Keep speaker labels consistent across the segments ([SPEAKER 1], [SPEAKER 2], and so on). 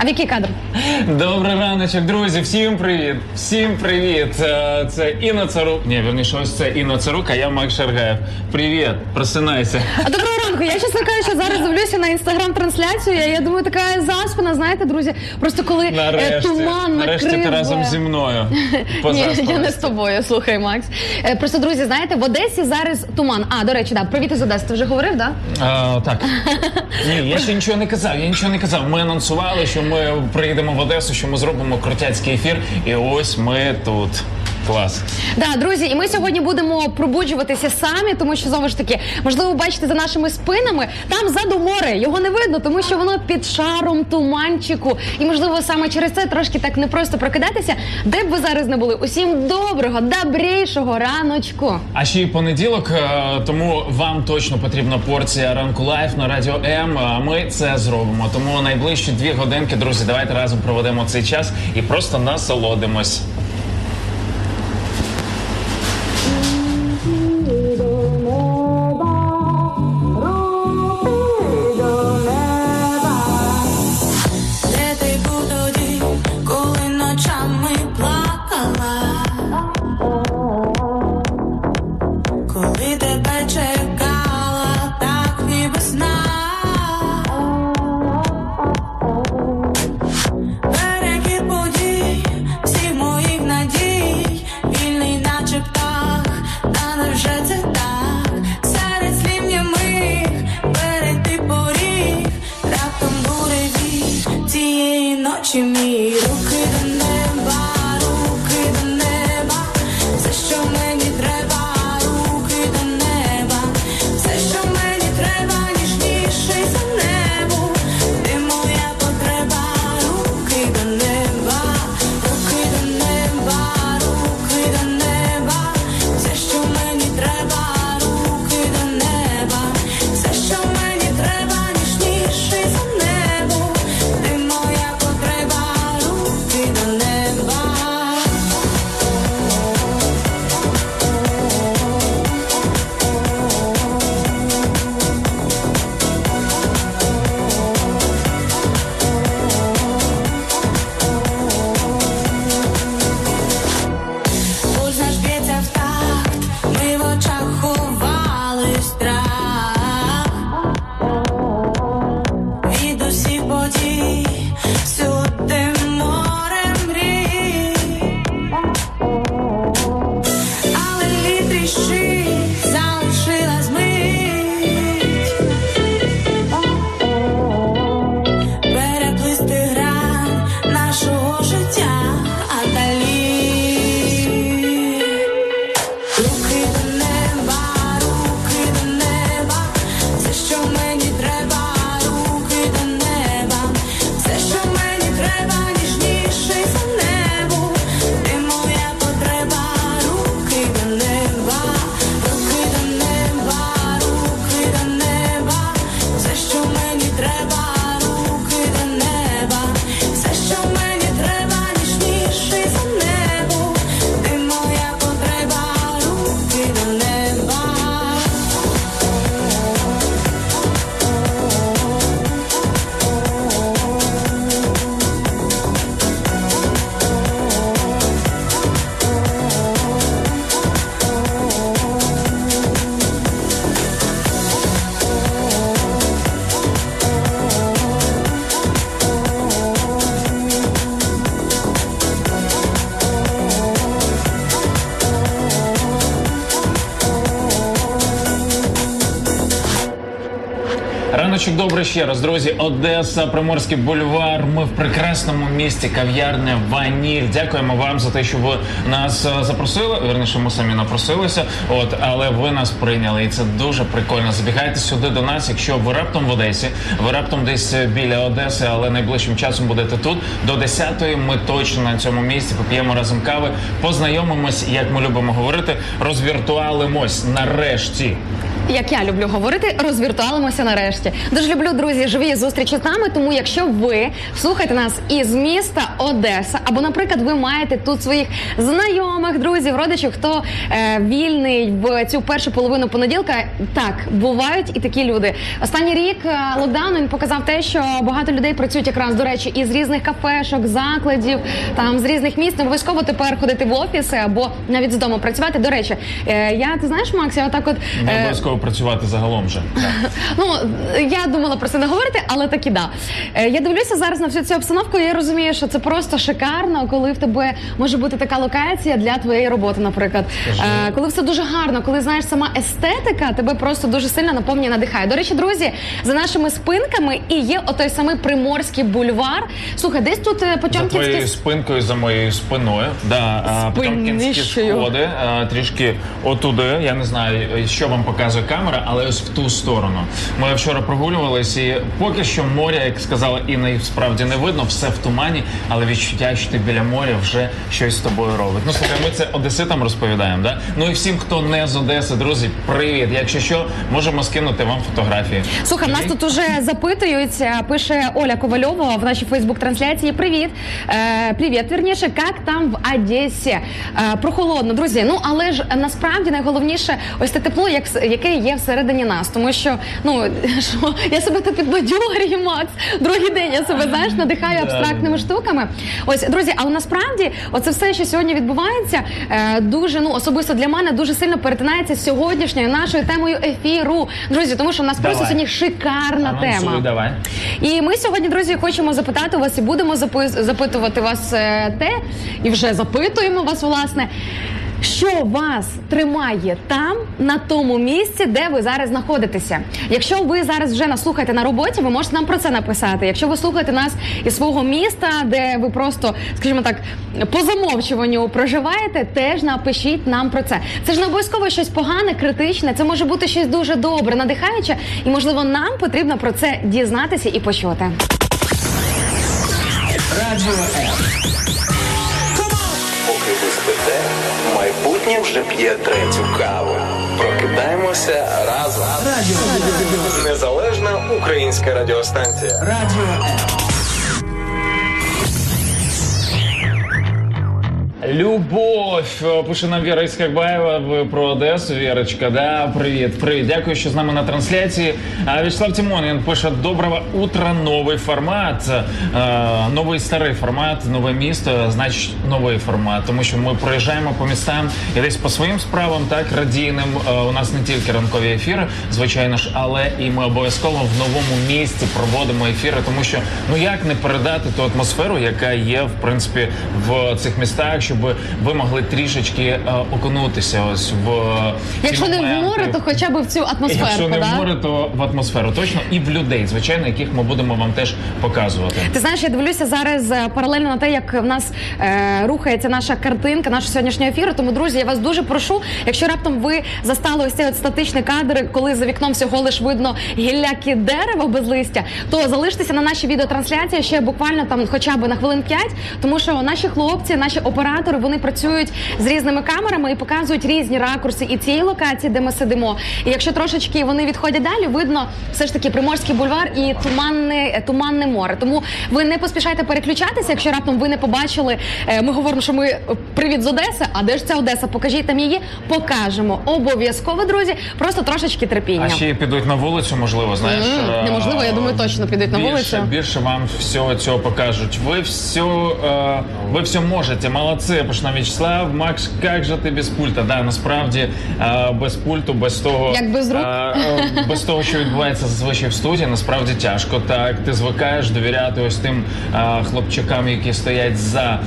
[SPEAKER 1] А в який кадр?
[SPEAKER 2] Добрий раночок, друзі. Всім привіт. Всім привіт. Е, Це Інна Царук. Ні, верніше, ось це Інна Царук, а я Макс Шаргаєв. Привіт, просинайся.
[SPEAKER 1] А доброго ранку. Я чесно кажучи, зараз дивлюся на інстаграм-трансляцію. Я, я думаю, така заспана, знаєте, друзі. Просто коли е,
[SPEAKER 2] Нарешті,
[SPEAKER 1] туман
[SPEAKER 2] нарешті ти разом зі мною.
[SPEAKER 1] Ні, я не з тобою, слухай, Макс. Е, Просто, друзі, знаєте, в Одесі зараз туман. А, до речі, да, привіт із Одеси. Ти вже говорив, да?
[SPEAKER 2] А, так. Ні, я ще нічого не казав. Я нічого не казав. Ми анонсували, що ми приїдемо в Одесу, що ми зробимо крутяцький ефір. І ось ми тут. Клас.
[SPEAKER 1] Да, друзі, і ми сьогодні будемо пробуджуватися самі, тому що знову ж таки, можливо, бачите за нашими спинами, там ззаду море, його не видно, тому що воно під шаром туманчику. І можливо саме через це трошки так непросто прокидатися. Де б ви зараз не були? Усім доброго, добрейшого раночку.
[SPEAKER 2] А ще й понеділок, е, тому вам точно потрібна порція ранку Live на радіо М. А ми це зробимо. Тому найближчі дві годинки, друзі, давайте разом проведемо цей час і просто насолодимось. Добре ще раз, друзі. Одеса, Приморський бульвар. Ми в прекрасному місті, кав'ярня Ваніль. Дякуємо вам за те, що ви нас е, запросили. Верніше, ми самі напросилися. От, але ви нас прийняли, і це дуже прикольно. Забігайте сюди до нас, якщо ви раптом в Одесі, ви раптом десь е, біля Одеси, але найближчим часом будете тут. До 10-ї ми точно на цьому місці поп'ємо разом кави, познайомимось, як ми любимо говорити, розвіртуалимось нарешті.
[SPEAKER 1] Як я люблю говорити, розвіртуалимося нарешті. Дуже люблю, друзі, живі зустрічі з нами. Тому, якщо ви слухаєте нас із міста Одеса, або, наприклад, ви маєте тут своїх знайомих, друзів, родичів, хто е, вільний в цю першу половину понеділка, так бувають і такі люди. Останній рік е, він показав те, що багато людей працюють якраз до речі, із різних кафешок, закладів, там з різних міст. Не обов'язково тепер ходити в офіси або навіть з дому працювати. До речі, е, я ти знаєш, Макс, я отак от. Е,
[SPEAKER 2] працювати загалом вже.
[SPEAKER 1] Ну я думала про це не говорити, але так і да. Е, Я дивлюся зараз на всю цю обстановку. і Я розумію, що це просто шикарно, коли в тебе може бути така локація для твоєї роботи, наприклад. Е, Коли все дуже гарно, коли знаєш сама естетика, тебе просто дуже сильно наповнює, надихає. До речі, друзі, за нашими спинками і є отой самий приморський бульвар. Слухай, десь тут е,
[SPEAKER 2] За твоєю спинкою, за моєю спиною. Да, а, Потьомкінські
[SPEAKER 1] Спиннищею.
[SPEAKER 2] сходи, а, трішки отуди. Я не знаю, що вам показує камера, але ось в ту сторону. Ми вчора прогулювались, і поки що моря, як сказала Інна, і справді не видно, все в тумані, але відчуття, що ти біля моря вже щось з тобою робить. Ну слухай, ми це одеситам розповідаємо. Да? Ну і всім, хто не з Одеси, друзі, привіт. Якщо що, можемо скинути вам фотографії.
[SPEAKER 1] Слухай, нас тут уже запитуються. Пише Оля Ковальова в нашій Фейсбук-трансляції. Привіт, е, привіт, вірніше, як там в Одесі? Е, прохолодно, друзі. Ну але ж насправді найголовніше ось те тепло, як с- яке є всередині нас, тому що ну що я себе тут підбадьорюю, Макс. Другий день я себе знаєш надихаю абстрактними штуками. Ось друзі, але насправді, оце все, що сьогодні відбувається, е, дуже ну особисто для мене дуже сильно перетинається з сьогоднішньою нашою темою ефіру. Друзі, тому що в нас просто сьогодні шикарна
[SPEAKER 2] Анонсуй,
[SPEAKER 1] тема.
[SPEAKER 2] давай.
[SPEAKER 1] І ми сьогодні, друзі, хочемо запитати вас і будемо запи- запитувати вас е, те, і вже запитуємо вас, власне. Що вас тримає там, на тому місці, де ви зараз знаходитеся? Якщо ви зараз вже нас слухаєте на роботі, ви можете нам про це написати. Якщо ви слухаєте нас із свого міста, де ви просто, скажімо так, по замовчуванню проживаєте, теж напишіть нам про це. Це ж не обов'язково щось погане, критичне. Це може бути щось дуже добре, надихаюче, і можливо нам потрібно про це дізнатися і почути.
[SPEAKER 3] Поки майбутнє вже п'є третю каву. Прокидаємося разом. Радіо. Незалежна українська радіостанція.
[SPEAKER 2] Любов Е, пише нам Віра Іскакбаєва про Одесу. Вірочка, да, привіт, привіт. Дякую, що з нами на трансляції. А Вячеслав Тимонін пише: Доброго утра, новий формат, Е, новий старий формат, нове місто, значить новий формат. Тому що ми проїжджаємо по містам і десь по своїм справам, так радійним. Е, У нас не тільки ранкові ефіри, звичайно ж, але і ми обов'язково в новому місті проводимо ефіри, тому що ну як не передати ту атмосферу, яка є в принципі в цих містах, щоб ви могли трішечки е, окунутися ось в
[SPEAKER 1] Якщо не в море, то хоча б в цю атмосферку.
[SPEAKER 2] Якщо не в море, то в атмосферу точно і в людей, звичайно, яких ми будемо вам теж показувати.
[SPEAKER 1] Ти знаєш, я дивлюся зараз е, паралельно на те, як в нас е, рухається наша картинка, нашого сьогоднішнього ефіру. Тому, друзі, я вас дуже прошу, якщо раптом ви застали ось цей от статичний кадр, коли за вікном всього лиш видно гілляки дерева без листя, то залиштеся на нашій відеотрансляції ще буквально там, хоча б на хвилин 5, тому що наші хлопці, наші оператори, вони працюють з різними камерами і показують різні ракурси і цієї локації, де ми сидимо. І якщо трошечки вони відходять далі, видно все ж таки Приморський бульвар і туманне, туманне море. Тому ви не поспішайте переключатися, якщо раптом ви не побачили. е, Ми говоримо, що ми е, привіт з Одеси. А де ж ця Одеса? Покажіть нам її. Покажемо обов'язково, друзі. Просто трошечки терпіння.
[SPEAKER 2] А ще підуть на вулицю, можливо, знаєш. Е,
[SPEAKER 1] Неможливо, я думаю, точно підуть на вулицю.
[SPEAKER 2] Більше вам всього цього покажуть. Ви все, ви все можете, молодці. Почну Вячеслав. Макс, як же ти без пульта? Да, насправді без пульту, без того,
[SPEAKER 1] Як без рук?
[SPEAKER 2] без того, що відбувається зазвичай в студії, насправді тяжко. Так, ти звикаєш довіряти ось тим хлопчакам, які стоять за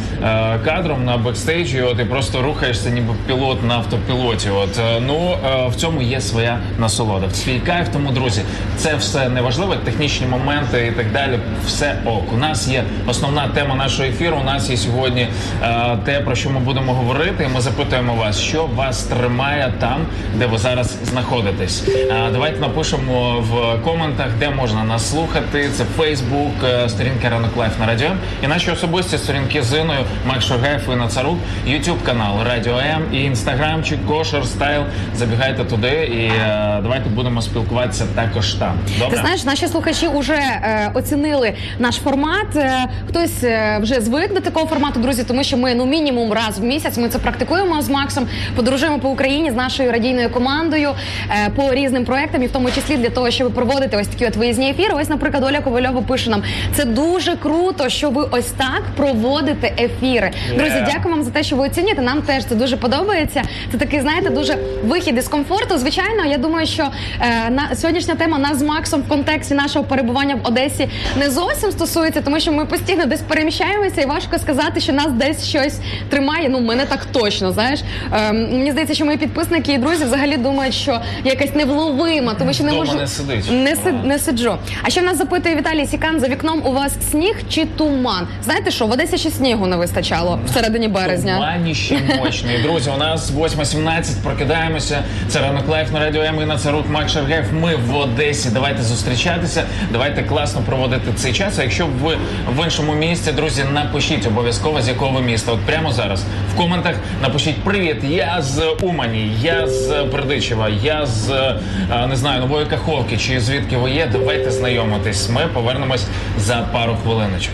[SPEAKER 2] кадром на бекстейджі. От і просто рухаєшся, ніби пілот на автопілоті. От е, ну е, в цьому є своя насолода. Свій кайф. Тому, друзі, це все неважливо, технічні моменти і так далі. Все ок. У нас є основна тема нашого ефіру. У нас є сьогодні е, те, про що ми будемо говорити. Ми запитуємо вас, що вас тримає там, де ви зараз знаходитесь. Давайте напишемо в коментах, де можна нас слухати. Це Фейсбук, сторінка Ранок Live на радіо. І наші особисті сторінки з Інною, Макс Шаргаєв, Інна Царук, Ютуб канал Радіо М і інстаграмчик Kosher Style. Забігайте туди і е, давайте будемо спілкуватися також там. Добре?
[SPEAKER 1] Ти знаєш, наші слухачі вже е, оцінили наш формат. Е, хтось е, вже звик до такого формату, друзі, тому що ми ну мінімум раз в місяць ми це практикуємо з Максом, подорожуємо по Україні з нашою радійною командою е, по різним проектам, і в тому числі для того, щоб проводити ось такі от виїзні ефіри. Ось, наприклад, Оля Ковальова пише нам: це дуже круто, що ви ось так проводите ефіри. Друзі, дякую вам за те, що ви оцінюєте. Нам теж це дуже подобається. Це такий, знаєте, дуже вихід із комфорту. Звичайно, я думаю, що е, на сьогоднішня тема нас з Максом в контексті нашого перебування в Одесі не зовсім стосується, тому що ми постійно десь переміщаємося, і важко сказати, що нас десь щось тримає. Ну, мене так точно. Знаєш, е, мені здається, що мої підписники і друзі взагалі думають, що я якась невловима, тому що не
[SPEAKER 2] Вдома
[SPEAKER 1] можу
[SPEAKER 2] не сидить.
[SPEAKER 1] Не, си- не сиджу. А ще в нас запитує Віталій Сікан за вікном. У вас сніг чи туман? Знаєте що? В Одесі ще снігу не вистачало в середині березня.
[SPEAKER 2] Туманіще мощний. Друзі, у нас 8.17, прокидаємося. Це ранок Live на радіо М Інна Царук, Макс Шаргаєв. Ми в Одесі. Давайте зустрічатися. Давайте класно проводити цей час. А якщо ви в іншому місці, друзі, напишіть обов'язково з якого ви міста. От прямо зараз в коментах напишіть Привіт, я з Умані, я з Бердичева, я з е, не знаю нової Каховки. Чи звідки ви є? Давайте знайомитись. Ми повернемось за пару хвилиночок.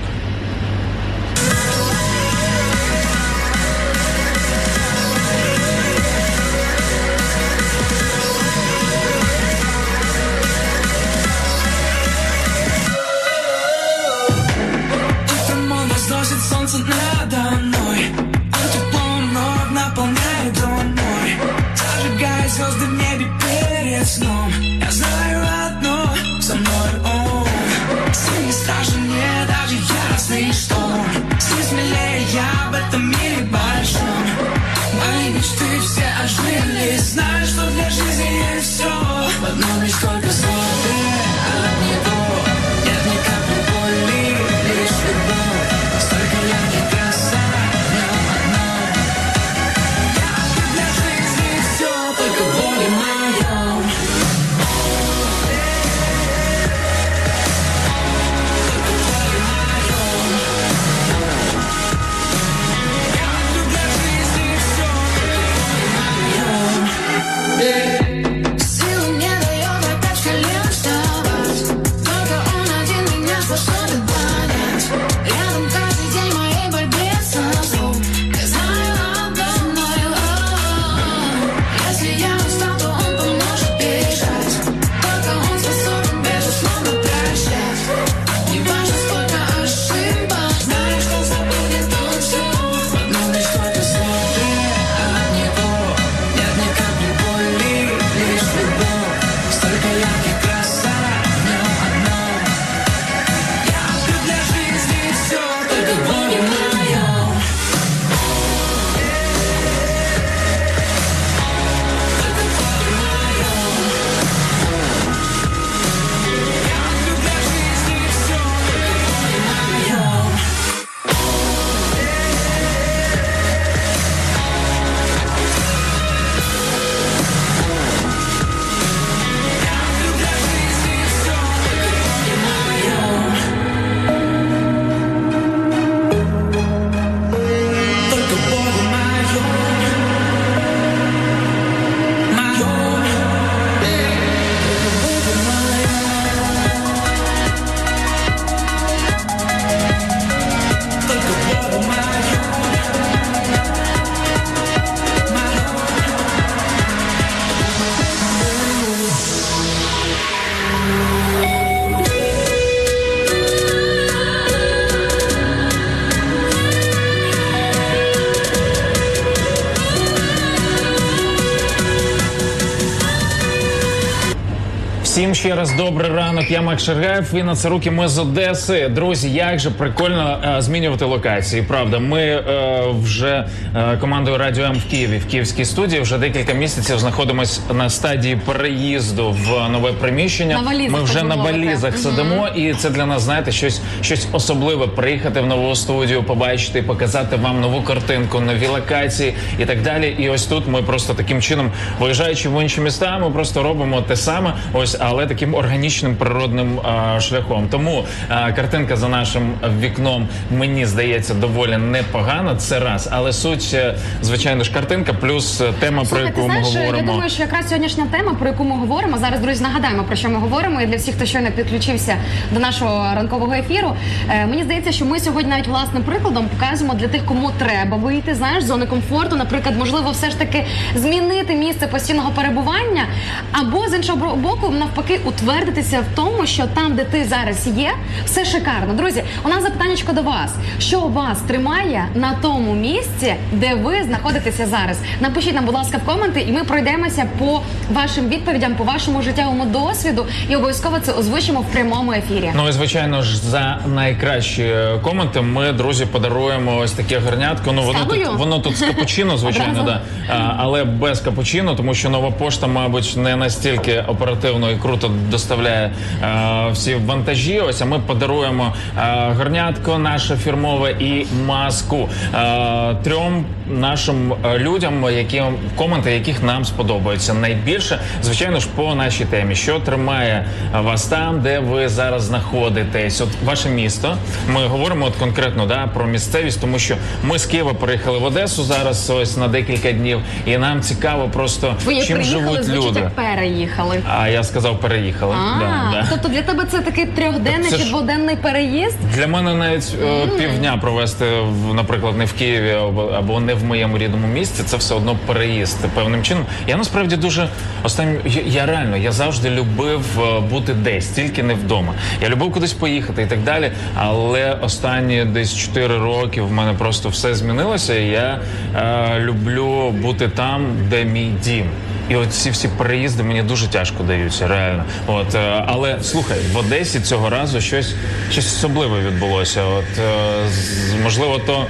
[SPEAKER 2] Ще раз добрий ранок. Я Мак Шергаєв. І на це руки ми з Одеси. Друзі, як же прикольно е, змінювати локації. Правда, ми е, вже е, командою Радіо М в Києві в Київській студії вже декілька місяців знаходимось на стадії переїзду в нове приміщення.
[SPEAKER 1] На валізах,
[SPEAKER 2] ми вже на валізах
[SPEAKER 1] Мгм.
[SPEAKER 2] сидимо, і це для нас знаєте щось, щось особливе. Приїхати в нову студію, побачити, показати вам нову картинку, нові локації і так далі. І ось тут ми просто таким чином, виїжджаючи в інші міста, ми просто робимо те саме, ось але таким органічним природним а, шляхом. Тому а, картинка за нашим вікном мені здається доволі непогана. Це раз, але суть, е, звичайно ж, картинка, плюс е, тема,
[SPEAKER 1] Слухай,
[SPEAKER 2] про
[SPEAKER 1] ти
[SPEAKER 2] яку ми
[SPEAKER 1] знаєш, я думаю, що якраз сьогоднішня тема, про яку ми говоримо, зараз, друзі, нагадаємо про що ми говоримо. І для всіх, хто щойно підключився до нашого ранкового ефіру. Е, мені здається, що ми сьогодні навіть власним прикладом показуємо для тих, кому треба вийти, знаєш, з зони комфорту, наприклад, можливо, все ж таки змінити місце постійного перебування, або з іншого боку, навпаки, утвердитися в tom тому, що там, де ти зараз є, все шикарно. Друзі, у нас запитаннячко до вас: що вас тримає на тому місці, де ви знаходитеся зараз? Напишіть нам, будь ласка, в коменти, і ми пройдемося по вашим відповідям, по вашому життєвому досвіду, і обов'язково це озвучимо в прямому ефірі.
[SPEAKER 2] Ну і звичайно ж за найкращі е, коменти ми, друзі, подаруємо ось таке гарнятко. Ну воно
[SPEAKER 1] кавою?
[SPEAKER 2] тут воно тут з капучино, звичайно, да. А, але без капучино, тому що нова пошта, мабуть, не настільки оперативно і круто доставляє а, всі вантажі. Ось а ми подаруємо а, гарнятко наше фірмове і маску а, трьом нашим е, людям, які коменти, яких нам сподобаються найбільше, звичайно ж, по нашій темі, що тримає вас там, де ви зараз знаходитесь. От ваше місто. Ми говоримо от конкретно да про місцевість, тому що ми з Києва переїхали в Одесу зараз, ось на декілька днів, і нам цікаво просто
[SPEAKER 1] Ви як
[SPEAKER 2] чим
[SPEAKER 1] приїхали,
[SPEAKER 2] живуть люди.
[SPEAKER 1] як переїхали.
[SPEAKER 2] А я сказав, переїхали.
[SPEAKER 1] А,
[SPEAKER 2] Да, да.
[SPEAKER 1] тобто для тебе це такий трьохденний
[SPEAKER 2] Це
[SPEAKER 1] чи дводенний переїзд?
[SPEAKER 2] Для мене навіть е, півдня провести наприклад, не в Києві або не в моєму рідному місті. Це все одно переїзд певним чином. Я насправді дуже останнім. Я, я реально я завжди любив е, бути десь, тільки не вдома. Я любив кудись поїхати і так далі. Але останні десь 4 роки в мене просто все змінилося. І я е, люблю бути там, де мій дім. І от ці всі переїзди мені дуже тяжко даються, реально. От, е, але слухай, в Одесі цього разу щось, щось особливе відбулося. От е, з- можливо, то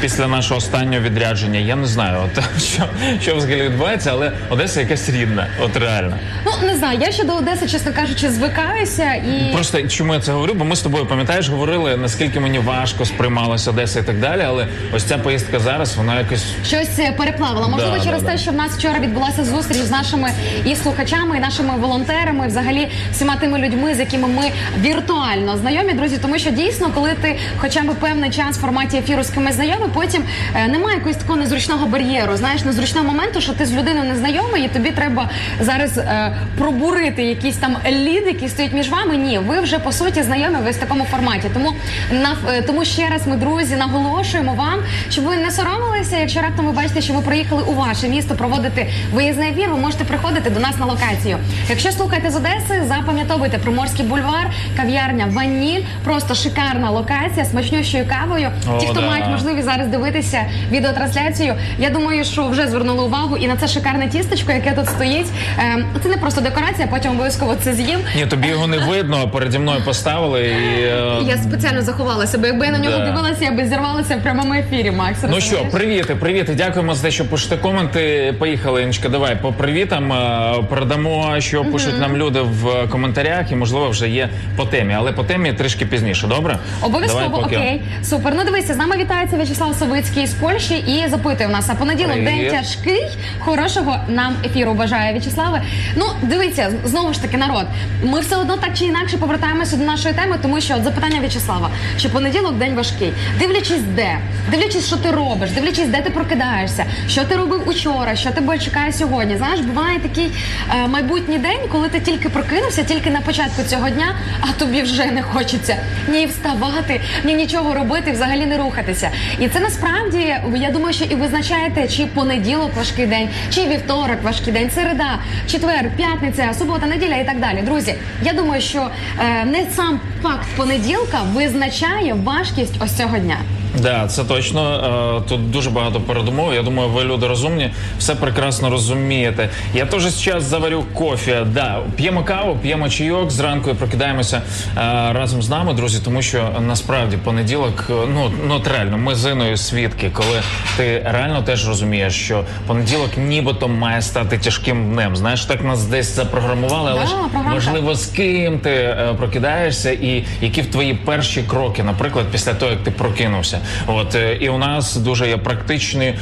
[SPEAKER 2] після нашого останнього відрядження. Я не знаю, от що, що взагалі відбувається, але Одеса якась рідна, от реально.
[SPEAKER 1] Ну не знаю, я ще до Одеси, чесно кажучи, звикаюся і
[SPEAKER 2] Просто чому я це говорю? Бо ми з тобою пам'ятаєш, говорили наскільки мені важко сприймалася Одеса і так далі. Але ось ця поїздка зараз, вона якось
[SPEAKER 1] щось переплавила. Можливо,
[SPEAKER 2] Да,
[SPEAKER 1] через
[SPEAKER 2] да,
[SPEAKER 1] те,
[SPEAKER 2] да.
[SPEAKER 1] що в нас вчора відбулася зустріч з нашими і слухачами, і нашими волонтерами, і взагалі всіма тими людьми, з якими ми віртуально знайомі, друзі. Тому що дійсно, коли ти хоча б певний час в форматі ефіру з кимось знайомий, потім е, немає якогось такого незручного бар'єру. Знаєш, незручного моменту, що ти з людиною не знайомий, і тобі треба зараз е, пробурити якийсь там лід, який стоїть між вами. Ні, ви вже по суті знайомі ви в такому форматі. Тому на е, тому ще раз ми, друзі, наголошуємо вам, щоб ви не соромилися. Якщо раптом ви бачите, що ви приїхали у ваше місто проводити виїзний ефір, ви можете приходити до нас на локацію. Якщо слухаєте з Одеси, запам'ятовуйте Приморський бульвар, кав'ярня Ваніль. Просто шикарна локація, смачнющою кавою.
[SPEAKER 2] О,
[SPEAKER 1] Ті, хто
[SPEAKER 2] да.
[SPEAKER 1] мають можливість зараз дивитися відеотрансляцію, я думаю, що вже звернули увагу і на це шикарне тістечко, яке тут стоїть. Е, це не просто декорація, потім обов'язково це з'їм.
[SPEAKER 2] ні, тобі його не видно, а переді мною поставили і. е,
[SPEAKER 1] Я спеціально заховалася, бо якби я на нього
[SPEAKER 2] Да.
[SPEAKER 1] дивилася, я би зірвалася в прямому ефірі, Макс.
[SPEAKER 2] Ну що, привіти, привіти. Дякуємо за те, що пишете коменти. Поїхали, Іночка, давай по привітам. е, Передамо, що пишуть нам люди в коментарях, і можливо вже є по темі. Але по темі трішки пізніше, добре?
[SPEAKER 1] Обов'язково
[SPEAKER 2] поки.
[SPEAKER 1] окей. Супер. Ну дивися, з нами вітається В'ячеслав Савицький з Польщі і запитує в нас, а понеділок
[SPEAKER 2] Привіт.
[SPEAKER 1] день тяжкий. Хорошого нам ефіру бажає В'ячеславе. Ну, дивіться, знову ж таки, народ. Ми все одно так чи інакше повертаємося до нашої теми, тому що от запитання В'ячеслава, чи понеділок день важкий, дивлячись де, дивлячись, що ти робиш, дивлячись, де ти прокидаєшся, що ти робив учора, що тебе чекає сьогодні. Знаєш, буває такий е, майбутній день, коли ти тільки прокинувся, тільки на початку цього дня, а тобі вже не хочеться ні вставати, ні нічого робити, взагалі не рухатися. І це насправді я думаю, що і визначаєте, чи понеділок важкий день, чи вівторок важкий день, середа, четвер, п'ятниця, субота, неділя і так далі. Друзі, я думаю, що е, не сам факт понеділка визначає важкість ось цього дня.
[SPEAKER 2] Да, це точно. Е, Тут дуже багато передумов. Я думаю, ви люди розумні, все прекрасно розумієте. Я теж зараз заварю кофе. Да, п'ємо каву, п'ємо чайок зранку і прокидаємося е, разом з нами, друзі. Тому що насправді понеділок, е, ну ну реально, ми з Іною свідки, коли ти реально теж розумієш, що понеділок нібито має стати тяжким днем. Знаєш, так нас десь запрограмували, але
[SPEAKER 1] Да,
[SPEAKER 2] ж можливо з ким ти прокидаєшся, і які в твої перші кроки, наприклад, після того, як ти прокинувся. От е, і у нас дуже є практичні е,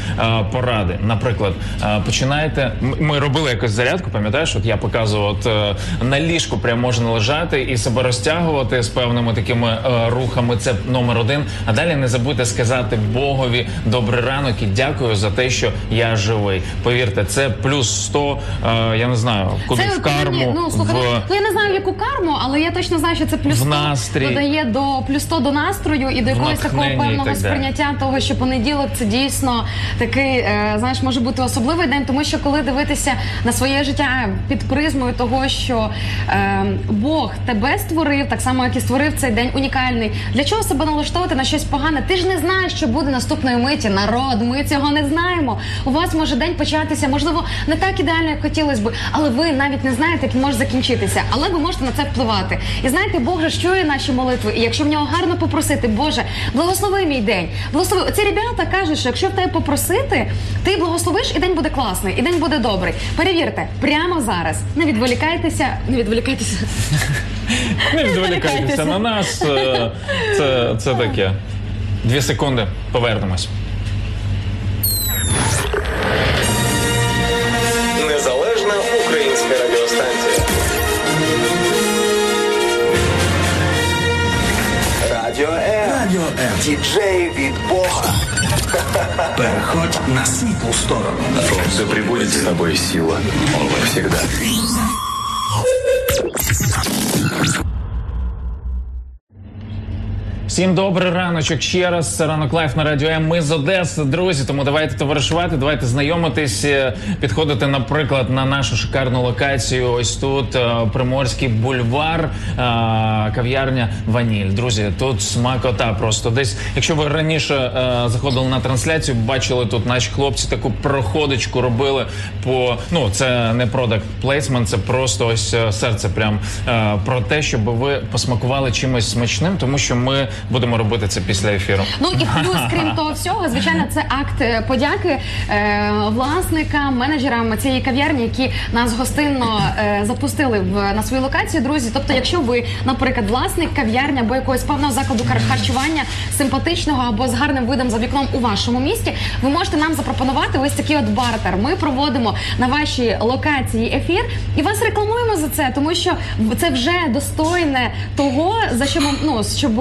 [SPEAKER 2] поради. Наприклад, е, починайте. Ми робили якусь зарядку, пам'ятаєш? От я показував, от е, на ліжку прямо можна лежати і себе розтягувати з певними такими е, рухами. Це номер один. А далі не забудьте сказати Богові добрий ранок і дякую за те, що я живий. Повірте, це плюс 100, е, я не знаю, куди в
[SPEAKER 1] принаймні,
[SPEAKER 2] карму.
[SPEAKER 1] Ну слухай,
[SPEAKER 2] в...
[SPEAKER 1] ну я не знаю в яку карму, але я точно знаю, що це плюс 100
[SPEAKER 2] настрій.
[SPEAKER 1] додає до плюс 100 до настрою і до якогось такого певного
[SPEAKER 2] далі.
[SPEAKER 1] сприйняття того, що понеділок це дійсно такий, е, знаєш, може бути особливий день, тому що коли дивитися на своє життя під призмою того, що е, Бог тебе створив, так само як і створив цей день унікальний. Для чого себе налаштовувати на щось погане? Ти ж не знаєш, що буде наступної миті. Народ, ми цього не знаємо. У вас може день початися, можливо, не так ідеально, як хотілося би, але ви навіть не знаєте, як він може закінчитися. Але ви можете на це впливати. І знаєте, Бог же чує наші молитви. І якщо в нього гарно попросити, Боже, благослови мій день. Благослови. Ці ребята кажуть, що якщо в тебе попросити, ти благословиш, і день буде класний, і день буде добрий. Перевірте прямо зараз. Не відволікайтеся, не відволікайтеся.
[SPEAKER 2] Не відволікайтеся
[SPEAKER 1] відволікайтеся.
[SPEAKER 2] на нас. е, Це, це таке. Дві секунди, повернемось.
[SPEAKER 3] Радіо М. Діджеї від Бога.
[SPEAKER 4] Переходь на світлу сторону.
[SPEAKER 5] Да пребудет с тобой сила всегда.
[SPEAKER 2] Всім добрий раночок ще раз. Це ранок Live на радіо М. Ми з Одеси, друзі. Тому давайте товаришувати, давайте знайомитись, е, підходити, наприклад, на нашу шикарну локацію. Ось тут е, Приморський бульвар, е, кав'ярня Ваніль. Друзі, тут смакота. Просто десь, якщо ви раніше заходили на трансляцію, бачили тут наші хлопці таку проходочку робили по ну це не продакт плейсмент, це просто ось серце. Прям про те, щоб ви посмакували чимось смачним, тому що ми будемо робити це після ефіру.
[SPEAKER 1] Ну і плюс, крім того всього, звичайно, це акт е, подяки е, власникам, менеджерам цієї кав'ярні, які нас гостинно е, запустили в на свою локацію. Друзі, тобто, якщо ви, наприклад, власник кав'ярні або якогось певного закладу харчування симпатичного або з гарним видом за вікном у вашому місті, ви можете нам запропонувати ось такий от бартер. Ми проводимо на вашій локації ефір і вас рекламуємо за це, тому що це вже достойне того, за що ми ну щоб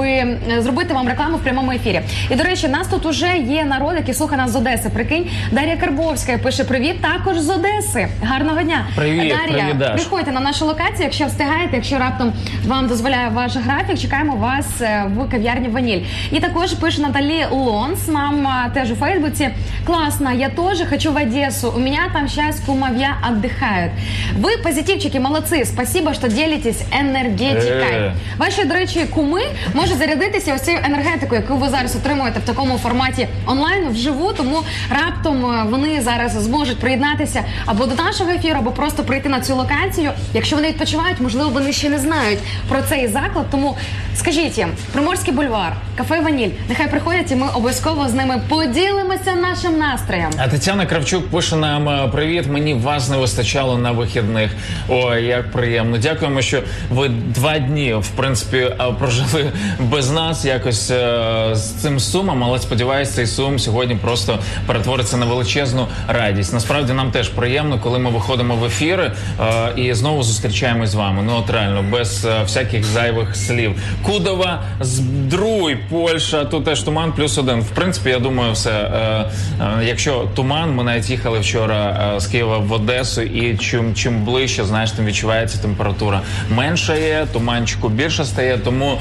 [SPEAKER 1] зробити вам рекламу в прямому ефірі. І до речі, нас тут уже є народ, який слухає нас з Одеси. Прикинь, Дар'я Карбовська пише привіт також з Одеси. Гарного дня.
[SPEAKER 2] Привіт,
[SPEAKER 1] Дар'я,
[SPEAKER 2] привіт, Даш.
[SPEAKER 1] приходьте на нашу локацію, якщо встигаєте, якщо раптом вам дозволяє ваш графік. Чекаємо вас е, в кав'ярні Ваніль. І також пише Наталі Лонс. Нам теж у Фейсбуці. Класно, я тоже хочу в Одессу. У меня там сейчас кумовья отдыхают. Ви позитивчики, молодці. Спасибо, що ділитесь енергетикою.
[SPEAKER 2] Е.
[SPEAKER 1] Ваші, до речі, куми можуть зарядитися ось енергетикою, яку ви зараз отримуєте в такому форматі онлайн вживу. Тому раптом е, вони зараз зможуть приєднатися або до нашого ефіру, або просто прийти на цю локацію. Якщо вони відпочивають, можливо, вони ще не знають про цей заклад. Тому скажіть їм, Приморський бульвар, кафе Ваніль. Нехай приходять, і ми обов'язково з ними поділимося нашим настроєм.
[SPEAKER 2] А Тетяна Кравчук пише нам е, привіт. Мені вас не вистачало на вихідних. Ой, як приємно. Дякуємо, що ви два дні в принципі е, прожили без нас якось е, з цим сумом. Але сподіваюся, цей сум сьогодні просто перетвориться на величезну радість. Насправді нам теж приємно, коли ми виходимо в ефіри е, і знову зустрічаємось з вами. Ну от реально, без е, всяких зайвих слів. Кудова, Здруй, Польща, тут теж туман плюс один. В принципі, я думаю, все. Е, е, якщо туман, ми навіть їхали вчора е, з Києва в Одесу, і чим чим ближче, знаєш, тим відчувається температура менша є, туманчику більше стає. Тому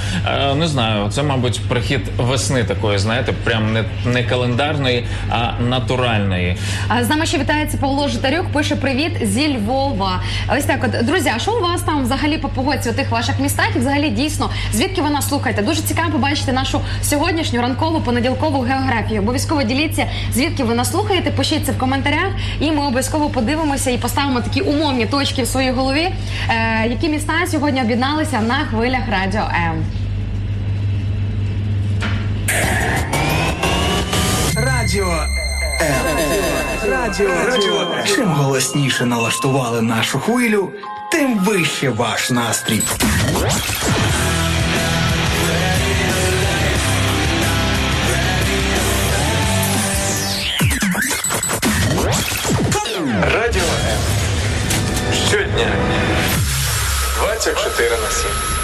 [SPEAKER 2] не знаю, це це, мабуть, прихід весни такої, знаєте, прям не, не календарної, а натуральної.
[SPEAKER 1] А з нами ще вітається Павло Житарюк. Пише привіт зі Львова. Ось так, от друзі, а що у вас там взагалі по погодці у тих ваших містах? І взагалі дійсно звідки ви нас слухаєте? Дуже цікаво побачити нашу сьогоднішню ранкову понеділкову географію. Обов'язково діліться, звідки ви нас слухаєте. Пишіть це в коментарях, і ми обов'язково подивимося і поставимо такі умовні точки в своїй голові, е, які міста сьогодні об'єдналися на хвилях радіо М.
[SPEAKER 4] Радіо Радіо Радіо Чим голосніше налаштували нашу хвилю, тим вище ваш настрій.
[SPEAKER 3] Радіо М. Щодня 24 на 7.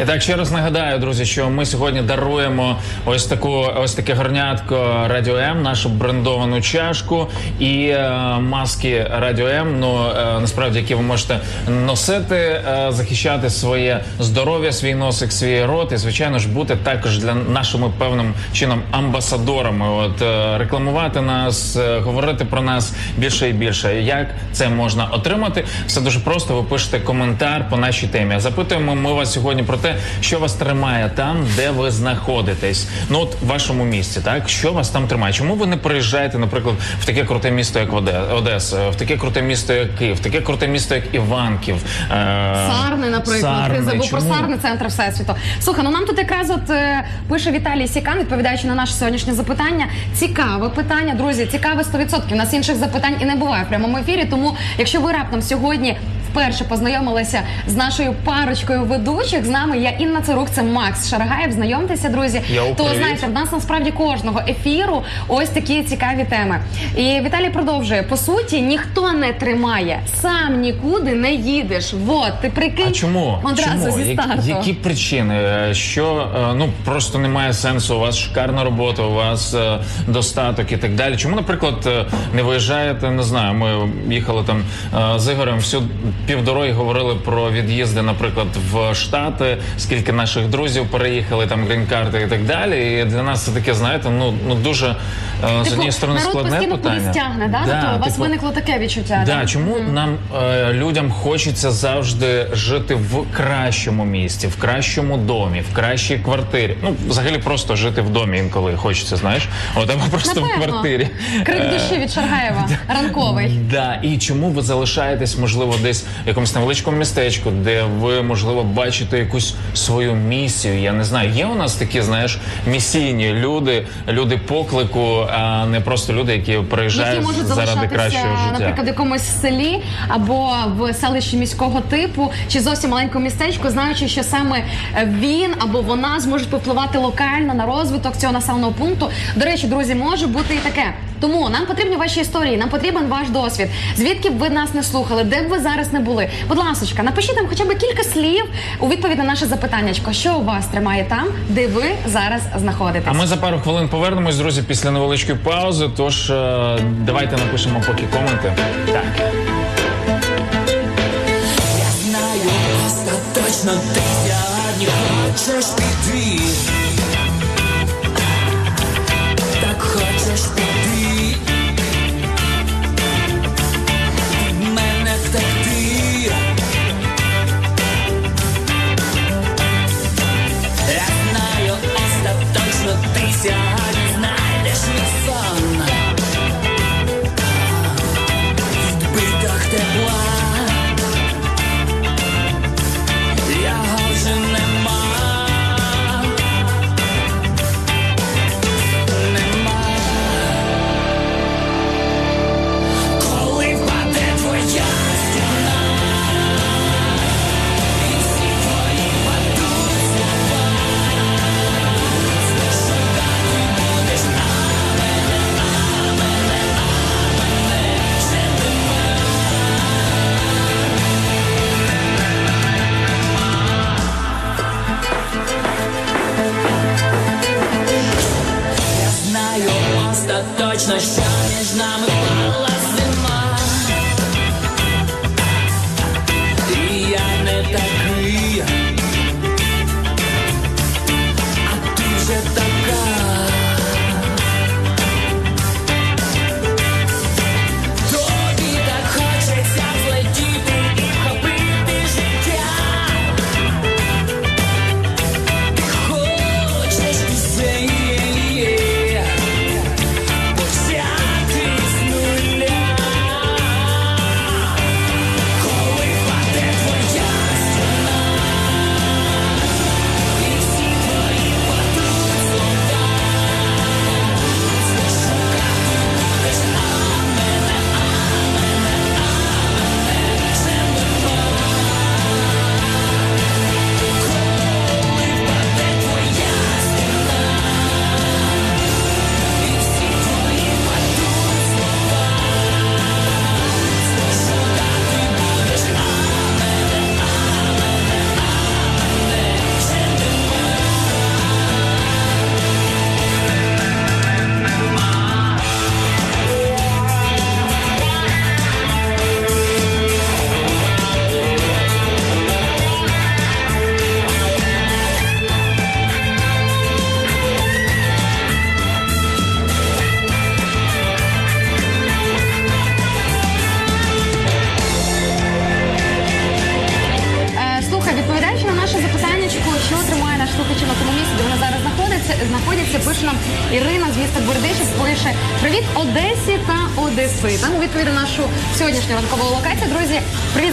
[SPEAKER 2] І так ще раз нагадаю, друзі, що ми сьогодні даруємо ось таку ось таке горнятко Радіо М, нашу брендовану чашку і е, маски Радіо М. Ну е, насправді, які ви можете носити, е, захищати своє здоров'я, свій носик, свій рот, і звичайно ж бути також для нашими певним чином амбасадорами. От е, рекламувати нас, е, говорити про нас більше і більше. Як це можна отримати? Все дуже просто. Ви пишете коментар по нашій темі. Запитуємо ми вас сьогодні про те, що вас тримає там, де ви знаходитесь. Ну от в вашому місті, так що вас там тримає? Чому ви не приїжджаєте, наприклад, в таке круте місто, як Оде- Одеса, в таке круте місто, як Київ, в таке круте місто, як Іванків, е,
[SPEAKER 1] Сарни, наприклад,
[SPEAKER 2] Сарни.
[SPEAKER 1] ти забув про
[SPEAKER 2] Чому?
[SPEAKER 1] Сарни, центр всесвіту. Слухай, ну нам тут якраз от е, пише Віталій Сікан, відповідаючи на наше сьогоднішнє запитання. Цікаве питання, друзі, цікаве 100%. У нас інших запитань і не буває в прямому ефірі. Тому, якщо ви раптом сьогодні вперше познайомилися з нашою парочкою ведучих, з нами я Інна Царук, це Макс Шарагаєв. Знайомтеся, друзі.
[SPEAKER 2] Йоу,
[SPEAKER 1] То
[SPEAKER 2] привіт.
[SPEAKER 1] знаєте, в нас насправді кожного ефіру ось такі цікаві теми. І Віталій продовжує. По суті, ніхто не тримає, сам нікуди не їдеш. Вот, ти прикинь
[SPEAKER 2] А чому?
[SPEAKER 1] одразу
[SPEAKER 2] чому?
[SPEAKER 1] зі
[SPEAKER 2] Я-
[SPEAKER 1] старту.
[SPEAKER 2] Які причини? Е, Що е, ну просто немає сенсу? У вас шикарна робота, у вас е, достаток і так далі. Чому, наприклад, не виїжджаєте? Не знаю. Ми їхали там з Ігорем всю півдороги говорили про від'їзди, наприклад, в Штати, скільки наших друзів переїхали, там грін-карти і так далі. І для нас це таке, знаєте, ну ну дуже е, з
[SPEAKER 1] Типу,
[SPEAKER 2] однієї сторони
[SPEAKER 1] народ
[SPEAKER 2] складне
[SPEAKER 1] постійно
[SPEAKER 2] питання.
[SPEAKER 1] кудись тягне, да? тобто у вас
[SPEAKER 2] типу,
[SPEAKER 1] виникло таке відчуття.
[SPEAKER 2] Да, чому нам е, людям хочеться завжди жити в кращому місті, в кращому домі, в кращій квартирі? Ну, взагалі, просто жити в домі інколи хочеться, знаєш? От або просто в
[SPEAKER 1] Напевно.
[SPEAKER 2] квартирі.
[SPEAKER 1] Крик
[SPEAKER 2] Е,
[SPEAKER 1] душі від Шаргаєва, ранковий.
[SPEAKER 2] Да, і чому ви залишаєтесь, можливо, десь якомусь невеличкому містечку, де ви, можливо, бачите якусь свою місію? Я не знаю. Є у нас такі, знаєш, місійні люди, люди поклику, а не просто люди, які
[SPEAKER 1] Які
[SPEAKER 2] приїжджають
[SPEAKER 1] можуть
[SPEAKER 2] заради кращого життя.
[SPEAKER 1] наприклад, в якомусь селі або в селищі міського типу, чи зовсім маленькому містечку, знаючи, що саме він або вона зможуть повпливати локально на розвиток цього населеного пункту. До речі, друзі, може бути і таке. Тому нам потрібні ваші історії, нам потрібен ваш досвід. Звідки б ви нас не слухали, де б ви зараз не були? Будь ласка, напишіть нам хоча б кілька слів у відповідь на наше запитаннячко, що у вас тримає там, де ви зараз знаходитесь.
[SPEAKER 2] А ми за пару хвилин повернемось, друзі, після невеличкої паузи. Тож е, давайте напишемо поки коменти. Так.
[SPEAKER 6] Знаю, остаточно ти сьогодні хочеш піти.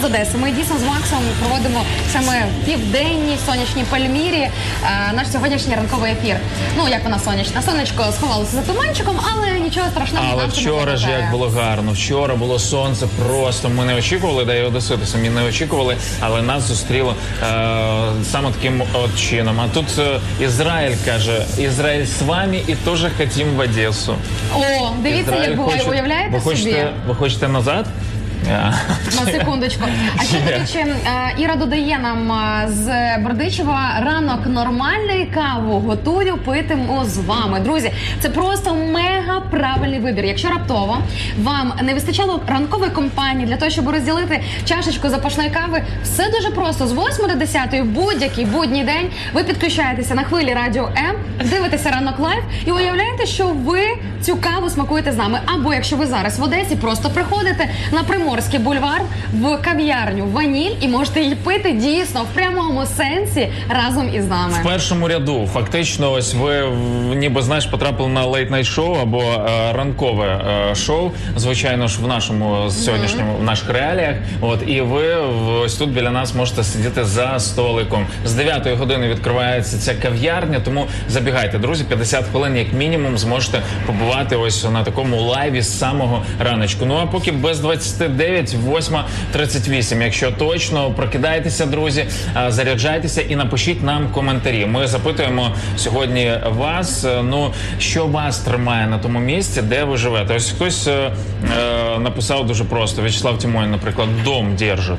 [SPEAKER 1] Одеси. Ми дійсно з Максом проводимо саме в південній сонячній Пальмірі. е, наш сьогоднішній ранковий ефір. Ну як вона сонячна? Сонечко сховалося за туманчиком, але нічого страшного.
[SPEAKER 2] Але
[SPEAKER 1] нам це не
[SPEAKER 2] вчора ж
[SPEAKER 1] заважає.
[SPEAKER 2] як було гарно. Вчора було сонце просто. Ми не очікували, да і одесити самі не очікували, але нас зустріло е, саме таким от чином. А тут е, Ізраїль каже: Ізраїль з вами і теж хотім в Одесу.
[SPEAKER 1] О, дивіться,
[SPEAKER 2] Ізраїль
[SPEAKER 1] як буває,
[SPEAKER 2] хоче-
[SPEAKER 1] уявляєте
[SPEAKER 2] ви
[SPEAKER 1] собі?
[SPEAKER 2] ви хочете назад?
[SPEAKER 1] На секундочку. А ще, до речі, е, Іра додає нам е, з Бердичева ранок нормальної каву готую питиму з вами. Друзі, це просто мега правильний вибір. Якщо раптово вам не вистачало ранкової компанії для того, щоб розділити чашечку запашної кави, все дуже просто. З 8 до 10 в будь-який будній день ви підключаєтеся на хвилі радіо М, дивитеся ранок Live і уявляєте, що ви цю каву смакуєте з нами. Або якщо ви зараз в Одесі, просто приходите на Приморський бульвар в кав'ярню Ваніль і можете її пити дійсно в прямому сенсі разом із нами.
[SPEAKER 2] В першому ряду фактично, ось ви ніби знаєш, потрапили на late night шоу або е, ранкове е, шоу. Звичайно ж, в нашому сьогоднішньому в наших реаліях. От і ви ось тут біля нас можете сидіти за столиком. З 9 години відкривається ця кав'ярня, тому забігайте, друзі. 50 хвилин, як мінімум, зможете побувати ось на такому лайві з самого раночку. Ну а поки без 29, 8.38. Якщо точно прокидайтеся, друзі, заряджайтеся і напишіть нам коментарі. Ми запитуємо сьогодні вас. е, Ну що вас тримає на тому місці, де ви живете? Ось хтось е, е, написав дуже просто. В'ячеслав Тімонь, наприклад, дом держить.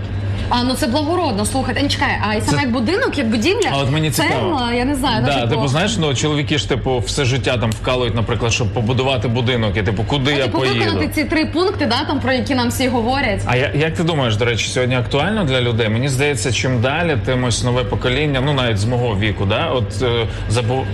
[SPEAKER 1] А ну це благородно. Слухайте, не чекай, а і саме як будинок, як будівля,
[SPEAKER 2] А от мені
[SPEAKER 1] це
[SPEAKER 2] цікаво.
[SPEAKER 1] е, я не знаю. ну,
[SPEAKER 2] Да,
[SPEAKER 1] типу,
[SPEAKER 2] типу, знаєш, ну чоловіки ж типу все життя там вкалують, наприклад, щоб побудувати будинок, і типу, куди я
[SPEAKER 1] типу
[SPEAKER 2] поїду.
[SPEAKER 1] виконати ці три пункти, да, там про які нам всі говорять.
[SPEAKER 2] А я, як ти думаєш, до речі, сьогодні актуально для людей? Мені здається, чим далі, тим ось нове покоління, ну навіть з мого віку, да, от е, забу...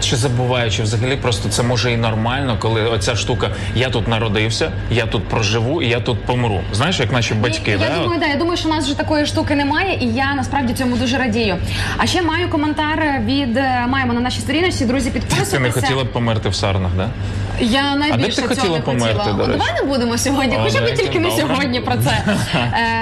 [SPEAKER 2] чи забуває, чи взагалі просто це може і нормально, коли оця штука я тут народився, я тут проживу і я тут помру. Знаєш, як наші батьки,
[SPEAKER 1] я,
[SPEAKER 2] да?
[SPEAKER 1] я думаю, да, я думаю, що нас вже такої штуки немає, і я насправді цьому дуже радію. А ще маю коментар від е, маємо на нашій сторіночці. Друзі, підписуйтеся.
[SPEAKER 2] Ти не хотіла б померти в сарнах, да?
[SPEAKER 1] Я найбільше
[SPEAKER 2] ти
[SPEAKER 1] цього
[SPEAKER 2] хотіла
[SPEAKER 1] не
[SPEAKER 2] померти,
[SPEAKER 1] хотіла.
[SPEAKER 2] до
[SPEAKER 1] О, давай не будемо сьогодні,
[SPEAKER 2] О,
[SPEAKER 1] хоча б тільки не сьогодні про це.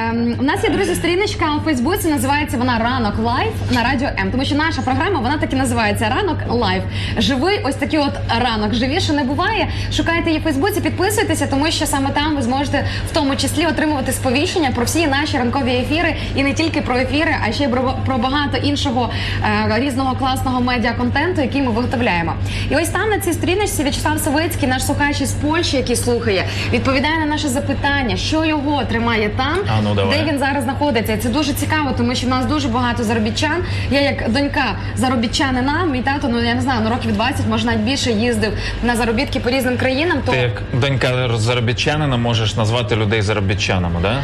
[SPEAKER 1] Ем, у нас є друзі сторіночка у Фейсбуці. Називається вона Ранок Live на радіо М. Тому що наша програма вона так і називається Ранок Live. Живий ось такий от ранок. Живіше не буває. Шукайте її в Фейсбуці, підписуйтеся, тому що саме там ви зможете в тому числі отримувати сповіщення про всі наші ранкові ефіри і не тільки про ефіри, а ще й про, про багато іншого е, різного класного медіа-контенту, який ми виготовляємо. І ось там на цій сторіночці В'ячеслав Савицький, наш слухач із Польщі, який слухає, відповідає на наше запитання, що його тримає там,
[SPEAKER 2] А, ну, давай.
[SPEAKER 1] де він зараз знаходиться. Це дуже цікаво, тому що в нас дуже багато заробітчан. Я як донька заробітчанина, мій тато, ну я не знаю, ну років 20, може навіть більше їздив на заробітки по різним країнам. То
[SPEAKER 2] Ти як донька заробітчанина можеш назвати людей заробітчанами, да?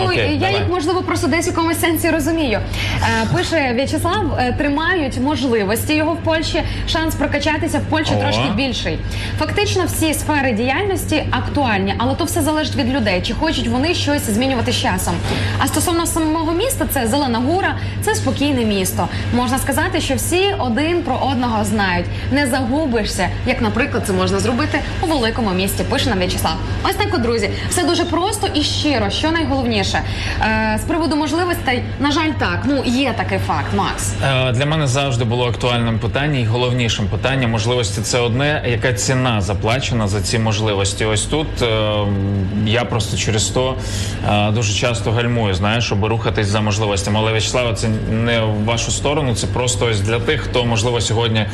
[SPEAKER 1] Ну
[SPEAKER 2] Окей,
[SPEAKER 1] я
[SPEAKER 2] давай.
[SPEAKER 1] їх можливо просто десь в якомусь сенсі розумію. Е, пише В'ячеслав, е, тримають можливості його в Польщі. Шанс прокачатися в Польщі
[SPEAKER 2] О.
[SPEAKER 1] трошки більший. Фактично, всі сфери діяльності актуальні, але то все залежить від людей, чи хочуть вони щось змінювати з часом. А стосовно самого міста, це зелена гура, це спокійне місто. Можна сказати, що всі один про одного знають. Не загубишся, як, наприклад, це можна зробити у великому місті. Пише нам В'ячеслав. Ось так, друзі, все дуже просто і щиро. Що найголовніше Е, з приводу можливостей, на жаль, так ну є такий факт, Макс.
[SPEAKER 2] Е, Для мене завжди було актуальним питання і головнішим питанням можливості це одне. Яка ціна заплачена за ці можливості? Ось тут е, я просто через то е, дуже часто гальмую, знаєш, щоб рухатись за можливостями. Але Вячеслава, це не в вашу сторону, це просто ось для тих, хто можливо сьогодні е,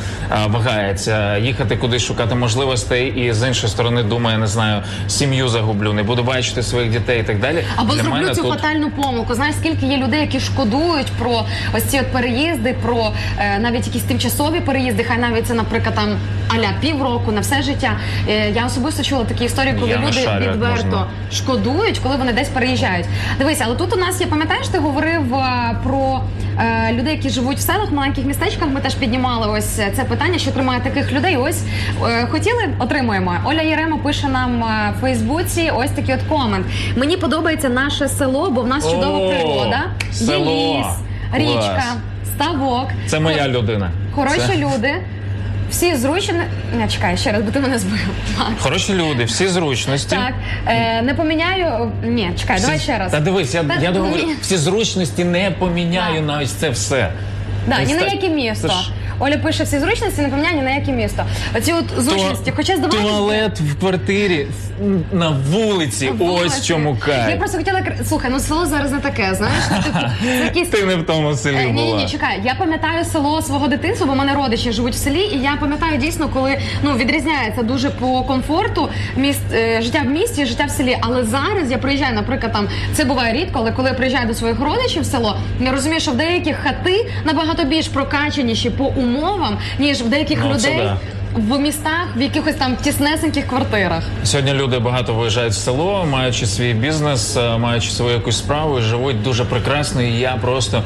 [SPEAKER 2] вагається їхати кудись шукати можливостей, і з іншої сторони думає, не знаю, сім'ю загублю, не буду бачити своїх дітей і так далі.
[SPEAKER 1] Або
[SPEAKER 2] для
[SPEAKER 1] зроблю
[SPEAKER 2] мене
[SPEAKER 1] цю
[SPEAKER 2] тут
[SPEAKER 1] фатальну помилку. Знаєш, скільки є людей, які шкодують про ось ці от переїзди, про е, навіть якісь тимчасові переїзди, хай навіть це, наприклад, там аля півроку на все життя. Е, я особисто чула такі історії, коли
[SPEAKER 2] Я не
[SPEAKER 1] люди
[SPEAKER 2] шарю,
[SPEAKER 1] відверто
[SPEAKER 2] можна.
[SPEAKER 1] шкодують, коли вони десь переїжджають. Дивись, але тут у нас є, пам'ятаєш, ти говорив е, про е, людей, які живуть в селах, маленьких містечках. Ми теж піднімали ось це питання, що тримає таких людей. Ось е, хотіли, отримуємо. Оля Єрема пише нам е, в Фейсбуці ось такий от комент. Мені подобається наше село, бо в нас чудова
[SPEAKER 2] О,
[SPEAKER 1] природа,
[SPEAKER 2] село.
[SPEAKER 1] є ліс. річка, ставок.
[SPEAKER 2] Це моя людина.
[SPEAKER 1] Хороші
[SPEAKER 2] Це-
[SPEAKER 1] люди. Всі зручні. Не чекай ще раз, бо ти мене збив.
[SPEAKER 2] Хороші люди, всі зручності.
[SPEAKER 1] Так, е, не поміняю. Ні, чекай, давай
[SPEAKER 2] Всі-
[SPEAKER 1] ще раз.
[SPEAKER 2] Та дивись, я,
[SPEAKER 1] Та
[SPEAKER 2] я договорю,
[SPEAKER 1] ні.
[SPEAKER 2] всі зручності не поміняю
[SPEAKER 1] Так.
[SPEAKER 2] на ось це все.
[SPEAKER 1] Да, ні на яке місто.
[SPEAKER 2] це ж-
[SPEAKER 1] Оля пише всі зручності, не поміняй ні на яке місто. Оці от зручності. Хоча здавалося.
[SPEAKER 2] Туалет в квартирі на вулиці. Ось чому
[SPEAKER 1] Я просто хотіла слухай, ну село зараз не таке, знаєш, типу, це якісь
[SPEAKER 2] Ти не в тому селі
[SPEAKER 1] Ні, ні, ні, чекай. Я пам'ятаю село свого дитинства, бо в мене родичі живуть в селі, і я пам'ятаю дійсно, коли ну відрізняється дуже по комфорту міст е, життя в місті, життя в селі. Але зараз я приїжджаю, наприклад, там це буває рідко, але коли я приїжджаю до своїх родичів в село, я розумію, що в деяких хати набагато більш прокачаніші по умовам, ніж в деяких
[SPEAKER 2] Ну, це
[SPEAKER 1] людей.
[SPEAKER 2] да.
[SPEAKER 1] В містах, в якихось там тіснесеньких квартирах.
[SPEAKER 2] Сьогодні люди багато виїжджають в село, маючи свій бізнес, е, маючи свою якусь справу, живуть дуже прекрасно. І я просто е,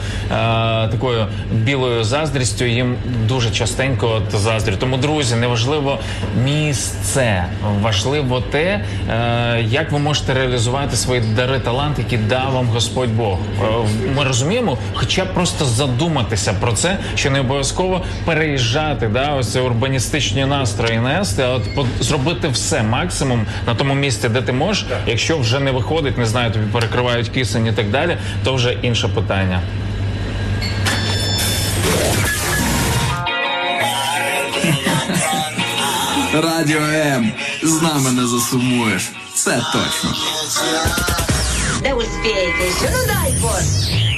[SPEAKER 2] такою білою заздрістю їм дуже частенько от заздрю. Тому, друзі, неважливо місце, важливо те, е, як ви можете реалізувати свої дари, талант, які дав вам Господь Бог. Е, ми розуміємо, хоча б просто задуматися про це, що не обов'язково переїжджати, да, ось це урбаністичні настрої нести, а от по- зробити все максимум на тому місці, де ти можеш. Якщо вже не виходить, не знаю, тобі перекривають кисень і так далі, то вже інше питання.
[SPEAKER 4] Радіо М. З нами не засумуєш. Це точно.
[SPEAKER 7] Де успієте? Що ну дай Боже.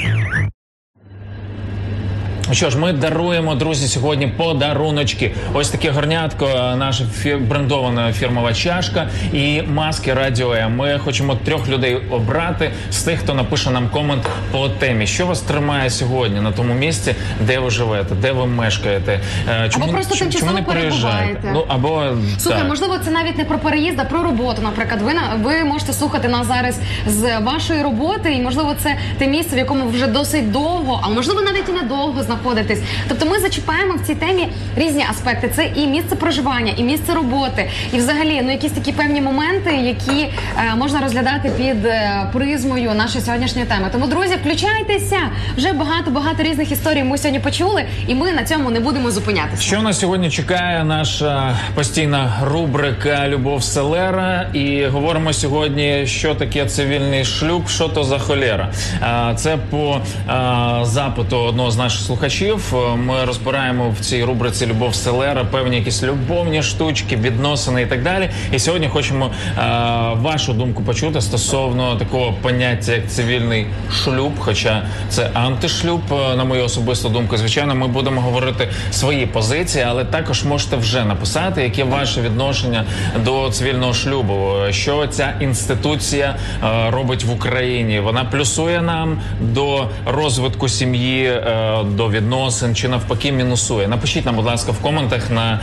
[SPEAKER 2] Ну Що ж, ми даруємо, друзі, сьогодні подаруночки. Ось таке горнятко, е, наша фі- брендована фірмова чашка і маски Радіо М. Ми хочемо трьох людей обрати з тих, хто напише нам комент по темі. Що вас тримає сьогодні на тому місці, де ви живете, де ви мешкаєте? Е,
[SPEAKER 1] Або просто
[SPEAKER 2] чому, чому не переїжджаєте? Ну або
[SPEAKER 1] Слухай,
[SPEAKER 2] так.
[SPEAKER 1] можливо, це навіть не про переїзд, а про роботу. Наприклад, ви на- ви можете слухати нас зараз з вашої роботи, і можливо, це те місце, в якому вже досить довго, а можливо, навіть і недовго знаходитесь. Тобто, ми зачіпаємо в цій темі різні аспекти. Це і місце проживання, і місце роботи, і взагалі ну якісь такі певні моменти, які е, можна розглядати під е, призмою нашої сьогоднішньої теми. Тому, друзі, включайтеся. Вже багато багато різних історій ми сьогодні почули, і ми на цьому не будемо зупинятися.
[SPEAKER 2] Що нас сьогодні чекає? Наша постійна рубрика Любов Селера. І говоримо сьогодні, що таке цивільний шлюб, що то за холєра. А, Це по а, запиту одного з наших слухачів. Ми розбираємо в цій рубриці Любов Селера певні якісь любовні штучки, відносини і так далі. І сьогодні хочемо а, вашу думку почути стосовно такого поняття як цивільний шлюб, хоча це антишлюб, е, на мою особисту думку. Звичайно, ми будемо говорити свої позиції, але також можете вже написати, яке ваше відношення до цивільного шлюбу, е, що ця інституція е, робить в Україні. Вона плюсує нам до розвитку сім'ї, е, до відносин чи навпаки мінусує. Напишіть нам, будь ласка, в коментах на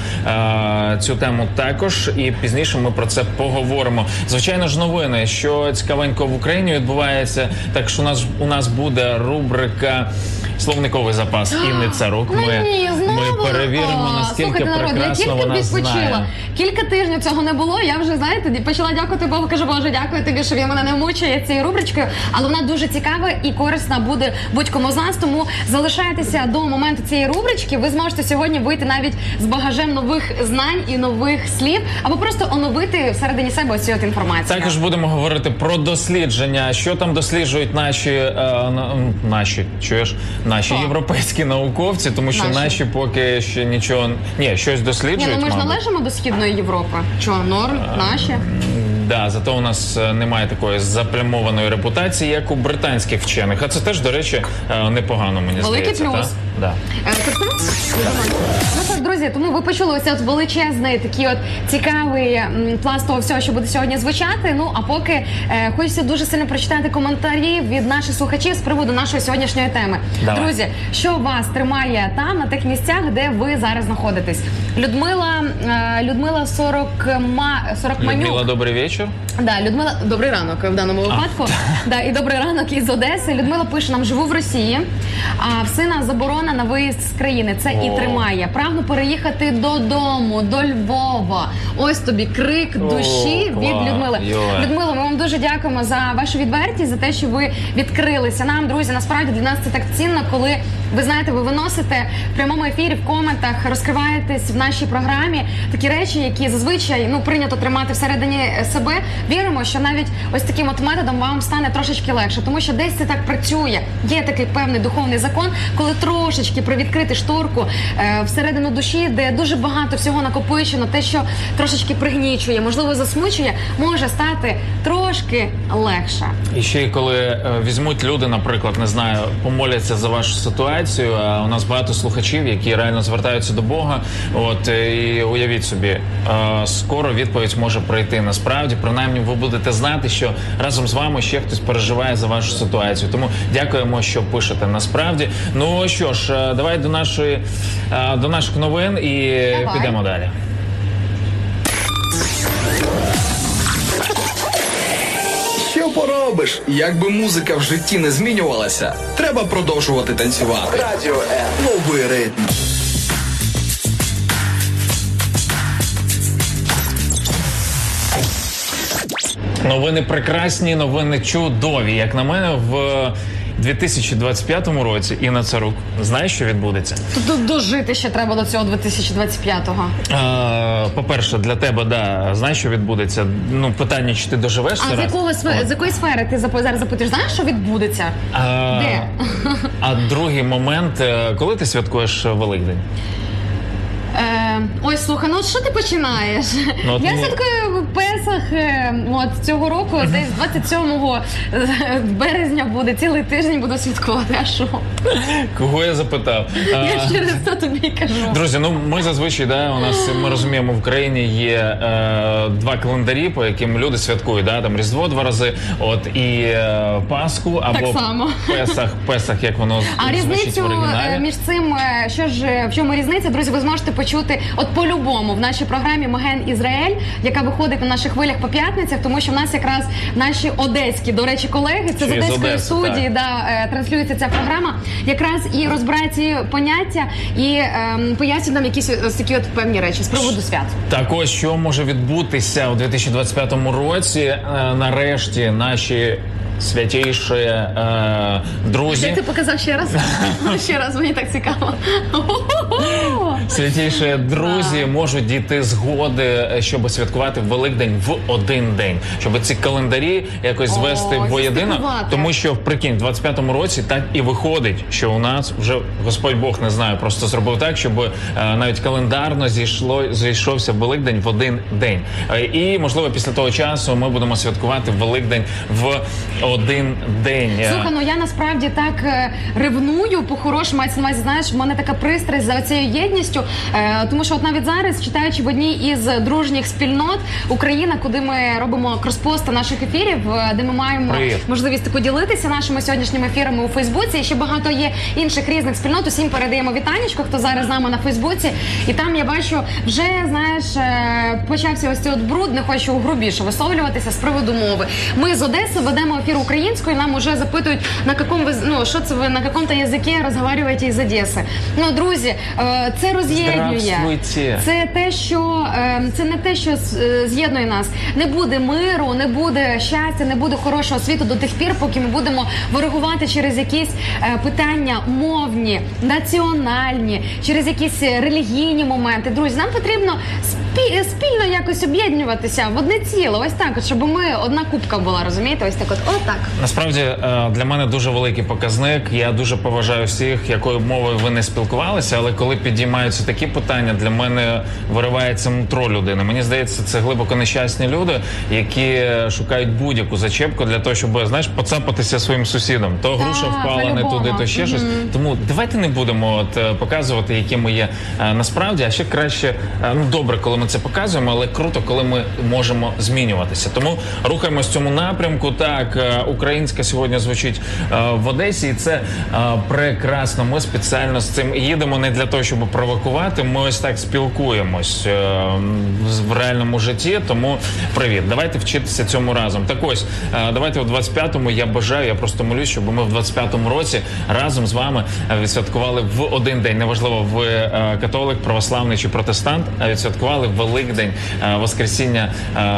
[SPEAKER 2] е, цю тему також, і пізніше ми про це поговоримо. Звичайно ж, новини, що цікавенько в Україні відбувається. Так що у нас у нас буде рубрика словниковий запас Інни Царук.
[SPEAKER 1] Ну
[SPEAKER 2] Ми,
[SPEAKER 1] ні, знову.
[SPEAKER 2] ми перевіримо
[SPEAKER 1] О,
[SPEAKER 2] наскільки
[SPEAKER 1] Слухайте, народ, я
[SPEAKER 2] прекрасно вона
[SPEAKER 1] відпочила.
[SPEAKER 2] знає.
[SPEAKER 1] Кілька тижнів цього не було. Я вже знаєте, почала дякувати Богу. Кажу, Боже, дякую тобі, що він мене не мучає цією рубричкою. Але вона дуже цікава і корисна буде будь-кому з нас. Тому залишайтеся до моменту цієї рубрички. Ви зможете сьогодні вийти навіть з багажем нових знань і нових слів, або просто оновити всередині себе ось цю от інформацію.
[SPEAKER 2] Також будемо говорити про дослідження, що там досліджують наші е, на- м, наші чуєш, наші
[SPEAKER 1] Хто?
[SPEAKER 2] європейські науковці, тому що
[SPEAKER 1] Наші.
[SPEAKER 2] наші, поки ще нічого ні, щось
[SPEAKER 1] Ні,
[SPEAKER 2] досліджують.
[SPEAKER 1] ну ми ж
[SPEAKER 2] мабуть.
[SPEAKER 1] належимо до східної Європи. Чого, норм, наші?
[SPEAKER 2] Да, зато у нас е, немає такої заплямованої репутації, як у британських вчених. А це теж, до речі, е, непогано мені
[SPEAKER 1] Великий
[SPEAKER 2] здається.
[SPEAKER 1] плюс.
[SPEAKER 2] Та? Да.
[SPEAKER 1] Е? Ну що ж, друзі, тому ви почули ось от величезний такий от цікавий пласт того всього, що буде сьогодні звучати. Ну а поки е, хочеться дуже сильно прочитати коментарі від наших слухачів з приводу нашої сьогоднішньої теми.
[SPEAKER 2] Давай.
[SPEAKER 1] Друзі, що вас тримає там на тих місцях, де ви зараз знаходитесь? Людмила е, Людмила 40 ма 40
[SPEAKER 2] Людмила, добрий вечір. вечер.
[SPEAKER 1] Да, Людмила, добрий ранок в даному випадку. Да, і добрий ранок із Одеси. Людмила пише: нам живу в Росії, а в сина заборона на виїзд з країни. Це і тримає. Прагну переїхати додому, до Львова. Ось тобі крик душі
[SPEAKER 2] О,
[SPEAKER 1] від
[SPEAKER 2] клас.
[SPEAKER 1] Людмили.
[SPEAKER 2] Йой.
[SPEAKER 1] Людмила, ми вам дуже дякуємо за вашу відвертість, за те, що ви відкрилися нам. Друзі, насправді для нас це так цінно, коли ви знаєте, ви виносите в прямому ефірі в коментах, розкриваєтесь в нашій програмі такі речі, які зазвичай ну прийнято тримати всередині себе. Віримо, що навіть ось таким от методом вам стане трошечки легше, тому що десь це так працює. Є такий певний духовний закон, коли трошечки привідкрити шторку е, всередину душі, де дуже багато всього накопичено, те, що трошечки пригнічує, можливо, засмучує, може стати трошки легше.
[SPEAKER 2] І ще коли е, візьмуть люди, наприклад, не знаю, помоляться за вашу ситуацію. А у нас багато слухачів, які реально звертаються до Бога. От е, і уявіть собі, е, скоро відповідь може прийти. Насправді, принаймні, ви будете знати, що разом з вами ще хтось переживає за вашу ситуацію. Тому дякуємо, що пишете. Насправді, ну що ж, е, давай до нашої е, до наших новин і
[SPEAKER 1] Давай.
[SPEAKER 2] підемо далі.
[SPEAKER 4] Що поробиш? Якби музика в житті не змінювалася, треба продовжувати танцювати. Радіо М. Новий ритм.
[SPEAKER 2] Новини прекрасні, новини чудові. Як на мене, в 2025 році Інна Царук. Знаєш, що відбудеться?
[SPEAKER 1] Тут дожити ще треба до цього 2025-го.
[SPEAKER 2] Е, По-перше, для тебе, да, знаєш, що відбудеться? Ну, питання, чи ти доживеш
[SPEAKER 1] А з якого сфе- з якої сфери ти зараз запитуєш? Знаєш, що відбудеться?
[SPEAKER 2] А,
[SPEAKER 1] Де?
[SPEAKER 2] А другий момент, е, коли ти святкуєш Великдень?
[SPEAKER 1] Е, ой, слухай, ну що ти починаєш?
[SPEAKER 2] Ну, от
[SPEAKER 1] Я
[SPEAKER 2] мені-
[SPEAKER 1] святкую Песах е, от цього року, десь 27 березня буде цілий тиждень буду святкувати. А що?
[SPEAKER 2] Кого я запитав?
[SPEAKER 1] Я
[SPEAKER 2] А,
[SPEAKER 1] через це тобі кажу.
[SPEAKER 2] Друзі, ну ми зазвичай да, у нас ми розуміємо, в країні є е, два календарі, по яким люди святкують. Да, там Різдво два рази, от і е, Пасху або
[SPEAKER 1] само.
[SPEAKER 2] Песах, Песах, як воно
[SPEAKER 1] А
[SPEAKER 2] в
[SPEAKER 1] різницю
[SPEAKER 2] оригіналі.
[SPEAKER 1] е, між цим, е, що ж е, в чому різниця, друзі, ви зможете почути от по-любому в нашій програмі Маген Ізраїль, яка виходить на наших хвилях по п'ятницях, тому що в нас якраз наші одеські, до речі, колеги, це з
[SPEAKER 2] Чи з
[SPEAKER 1] одеської
[SPEAKER 2] Одеси,
[SPEAKER 1] студії,
[SPEAKER 2] так.
[SPEAKER 1] да, е, транслюється ця програма, якраз і розбирає ці поняття і ем, пояснює нам якісь ось такі от певні речі з приводу свят.
[SPEAKER 2] Так ось що може відбутися у 2025 році. Е, нарешті наші святіші е, друзі.
[SPEAKER 1] Ти показав ще раз? ще раз мені так цікаво.
[SPEAKER 2] Святіші друзі можуть дійти згоди, е, щоб святкувати Великдень в один день, щоб ці календарі якось звести
[SPEAKER 1] О,
[SPEAKER 2] воєдино. Тому що прикинь, в 25-му році так і виходить, що у нас вже Господь Бог не знаю, просто зробив так, щоб е, навіть календарно зійшло зійшовся Великдень в один день. Е, і можливо, після того часу ми будемо святкувати Великдень в один день.
[SPEAKER 1] Слухай, ну я насправді так е, ревную по хорошому мається на увазі, знаєш, в мене така пристрасть за цією єдністю. Е, тому що от навіть зараз, читаючи в одній із дружніх спільнот Україна, куди ми робимо кроспости наших ефірів, е, де ми маємо
[SPEAKER 2] Привіт.
[SPEAKER 1] можливість таку ділитися нашими сьогоднішніми ефірами у Фейсбуці. І ще багато є інших різних спільнот. Усім передаємо вітанечко, хто зараз з нами на Фейсбуці. І там я бачу, вже знаєш, почався ось цей от бруд, не хочу грубіше висловлюватися з приводу мови. Ми з Одеси ведемо ефір українською. Нам уже запитують на якому ви ну що це ви на якому-то язикі розговорюєте із Одеси. Ну друзі, е, це роз'єднує.
[SPEAKER 2] Здравствуйте.
[SPEAKER 1] Це те, що е, це не те, що з- е, з'єднує нас. Не буде миру, не буде щастя, не буде хорошого світу до тих пір, поки ми будемо ворогувати через якісь е, питання мовні, національні, через якісь релігійні моменти. Друзі, нам потрібно спі- спільно якось об'єднуватися в одне ціле. Ось так, от, щоб ми одна кубка була, розумієте? Ось так, от отак.
[SPEAKER 2] Насправді е, для мене дуже великий показник. Я дуже поважаю всіх, якою б мовою ви не спілкувалися, але коли підіймаються такі питання, для мене виривається нутро людини. Мені здається, це глибоко нещасні люди, які шукають будь-яку зачепку для того, щоб знаєш, поцапатися своїм сусідом. То груша впала не
[SPEAKER 1] по-любому.
[SPEAKER 2] туди, то ще щось. Тому давайте не будемо от е, показувати, які ми є е, насправді, а ще краще, е, ну добре, коли ми це показуємо, але круто, коли ми можемо змінюватися. Тому рухаємось в цьому напрямку. Так, е, українська сьогодні звучить е, в Одесі, і це е, прекрасно. Ми спеціально з цим їдемо не для того, щоб провокувати. Ми ось так спілкуємось в реальному житті. Тому привіт, давайте вчитися цьому разом. Так ось давайте у 25-му я бажаю, я просто молюсь, щоб ми в 25-му році разом з вами відсвяткували в один день. Неважливо, ви католик, православний чи протестант, а відсвяткували Великдень е, Воскресіння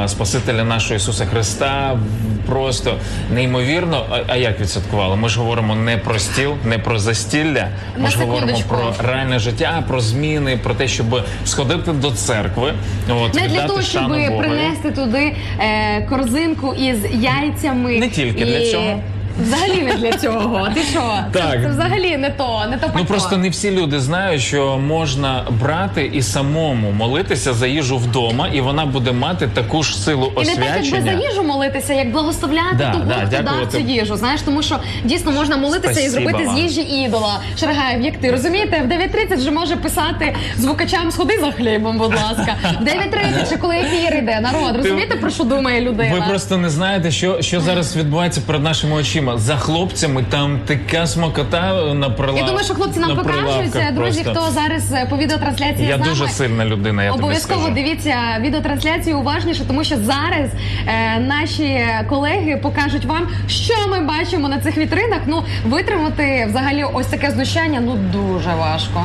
[SPEAKER 2] е, Спасителя нашого Ісуса Христа. Просто неймовірно. А, як відсвяткували? Ми ж говоримо не про стіл, не про застілля. Ми
[SPEAKER 1] На
[SPEAKER 2] ж говоримо про реальне життя, про зміни, про те, щоб сходити до церкви. От
[SPEAKER 1] Не для того, щоб
[SPEAKER 2] Богові.
[SPEAKER 1] принести туди е, корзинку із яйцями.
[SPEAKER 2] Не тільки для цього.
[SPEAKER 1] Взагалі не для цього. Ти що?
[SPEAKER 2] Так.
[SPEAKER 1] це взагалі не то, не то
[SPEAKER 2] Ну просто не всі люди знають, що можна брати і самому молитися за їжу вдома, і вона буде мати таку ж силу
[SPEAKER 1] І не так, якби за їжу молитися, як благословляти
[SPEAKER 2] Да,
[SPEAKER 1] того,
[SPEAKER 2] да,
[SPEAKER 1] дав
[SPEAKER 2] дякувати.
[SPEAKER 1] цю їжу. Знаєш, тому що дійсно можна молитися і зробити
[SPEAKER 2] вам.
[SPEAKER 1] з їжі ідола. Шаргаєв, як ти розумієте, в 9.30 вже може писати звукачам сходи за хлібом, будь ласка. В 9.30 ще коли ефір йде, народ. Розумієте, про що думає людина?
[SPEAKER 2] Ви просто не знаєте, що, що зараз відбувається перед нашими очима. За хлопцями там така смакота на прилавках.
[SPEAKER 1] Я думаю, що хлопці нам
[SPEAKER 2] на
[SPEAKER 1] покажуть. Друзі,
[SPEAKER 2] просто.
[SPEAKER 1] хто зараз е, по відеотрансляції
[SPEAKER 2] Я
[SPEAKER 1] з нами.
[SPEAKER 2] дуже сильна людина, я тобі
[SPEAKER 1] Обов'язково
[SPEAKER 2] скажу.
[SPEAKER 1] дивіться відеотрансляцію уважніше, тому що зараз е, наші колеги покажуть вам, що ми бачимо на цих вітринах. Ну витримати взагалі ось таке знущання ну дуже важко.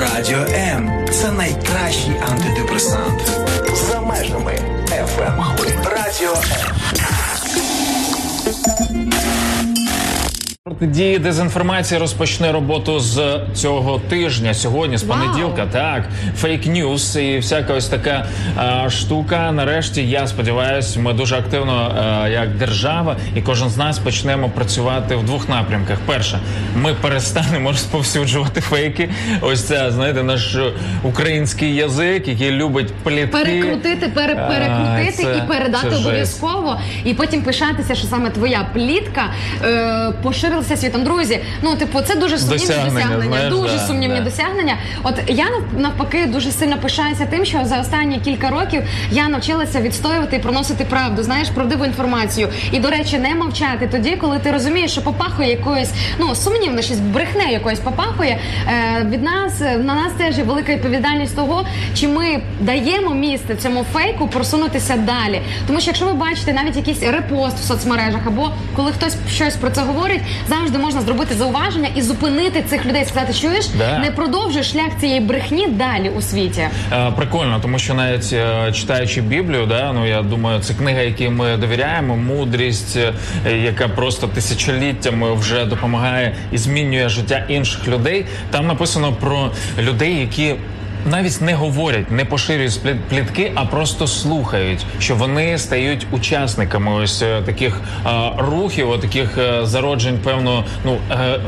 [SPEAKER 4] Радіо М це найкращий антидепресант. За межами. Радіо М.
[SPEAKER 2] Протидії дезінформації розпочне роботу з цього тижня. Сьогодні, з понеділка, так фейк ньюс і всяка ось така а, штука. Нарешті я сподіваюся, ми дуже активно, а, як держава, і кожен з нас почнемо працювати в двох напрямках. Перше, ми перестанемо розповсюджувати фейки. Ось це знаєте, наш український язик, який любить плітки.
[SPEAKER 1] Перекрутити, пере,
[SPEAKER 2] А, це-
[SPEAKER 1] і передати обов'язково, і потім пишатися, що саме твоя плітка е, поширилася світом. Друзі, ну типу, це дуже сумнівні
[SPEAKER 2] Досягнення,
[SPEAKER 1] досягнення,
[SPEAKER 2] знаєш,
[SPEAKER 1] дуже
[SPEAKER 2] да,
[SPEAKER 1] сумнівні
[SPEAKER 2] да.
[SPEAKER 1] досягнення. От я навпаки дуже сильно пишаюся тим, що за останні кілька років я навчилася відстоювати і проносити правду, знаєш, правдиву інформацію. І до речі, не мовчати тоді, коли ти розумієш, що попахує якоюсь, ну сумнівно, щось брехне якоюсь попахує. Е, від нас е, на нас теж є велика відповідальність того, чи ми даємо місце цьому фейку просунутися далі. Тому що якщо ви бачите навіть якийсь репост в соцмережах, або коли хтось щось про це говорить, завжди можна зробити зауваження і зупинити цих людей, сказати, чуєш,
[SPEAKER 2] Да.
[SPEAKER 1] не продовжуй шлях цієї брехні далі у світі.
[SPEAKER 2] Е, Прикольно, тому що навіть е, читаючи Біблію, да, ну я думаю, це книга, якій ми довіряємо, мудрість, е, яка просто тисячоліттями вже допомагає і змінює життя інших людей. Там написано про людей, які. Навіть не говорять, не поширюють плітки, а просто слухають, що вони стають учасниками ось е, таких е, рухів, таких е, зароджень, певно, ну е,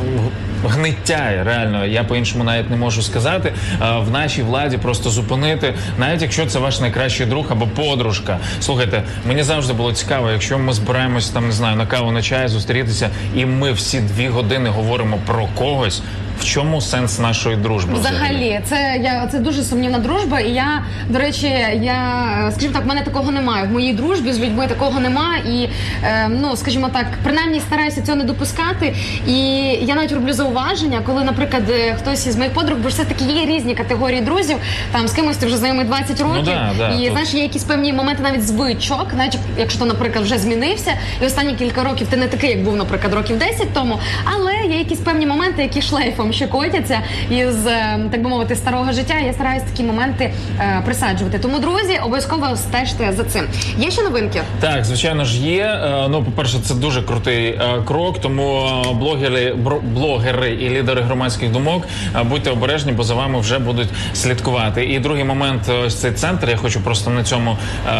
[SPEAKER 2] гниття. Реально, я по-іншому навіть не можу сказати. Е, в нашій владі просто зупинити, навіть якщо це ваш найкращий друг або подружка. Слухайте, мені завжди було цікаво, якщо ми збираємось там, не знаю, на каву на чай, зустрітися, і ми всі дві години говоримо про когось. В чому сенс нашої дружби?
[SPEAKER 1] Взагалі, це я це дуже сумнівна дружба. І я, до речі, я е, скажімо так, в мене такого немає. В моїй дружбі з людьми такого немає. І е, ну, скажімо так, принаймні стараюся цього не допускати. І я навіть роблю зауваження, коли, наприклад, е, хтось із моїх подруг, бо все таки є різні категорії друзів. Там з кимось ти вже знайомий 20 років,
[SPEAKER 2] да, да,
[SPEAKER 1] і
[SPEAKER 2] тут-
[SPEAKER 1] знаєш, є якісь певні моменти навіть звичок, навіть якщо ти, наприклад, вже змінився, і останні кілька років ти не такий, як був, наприклад, років 10 тому, але є якісь певні моменти, які шлейфом ще котяться із, е, так би мовити, старого життя. Я стараюсь такі моменти е, присаджувати. Тому, друзі, обов'язково стежте за цим. Є ще новинки?
[SPEAKER 2] Так, звичайно ж є. Е, Ну, по-перше, це дуже крутий е, крок. Тому блогери, бро- блогери і лідери громадських думок е, будьте обережні, бо за вами вже будуть слідкувати. І другий момент, е, ось цей центр. Я хочу просто на цьому е,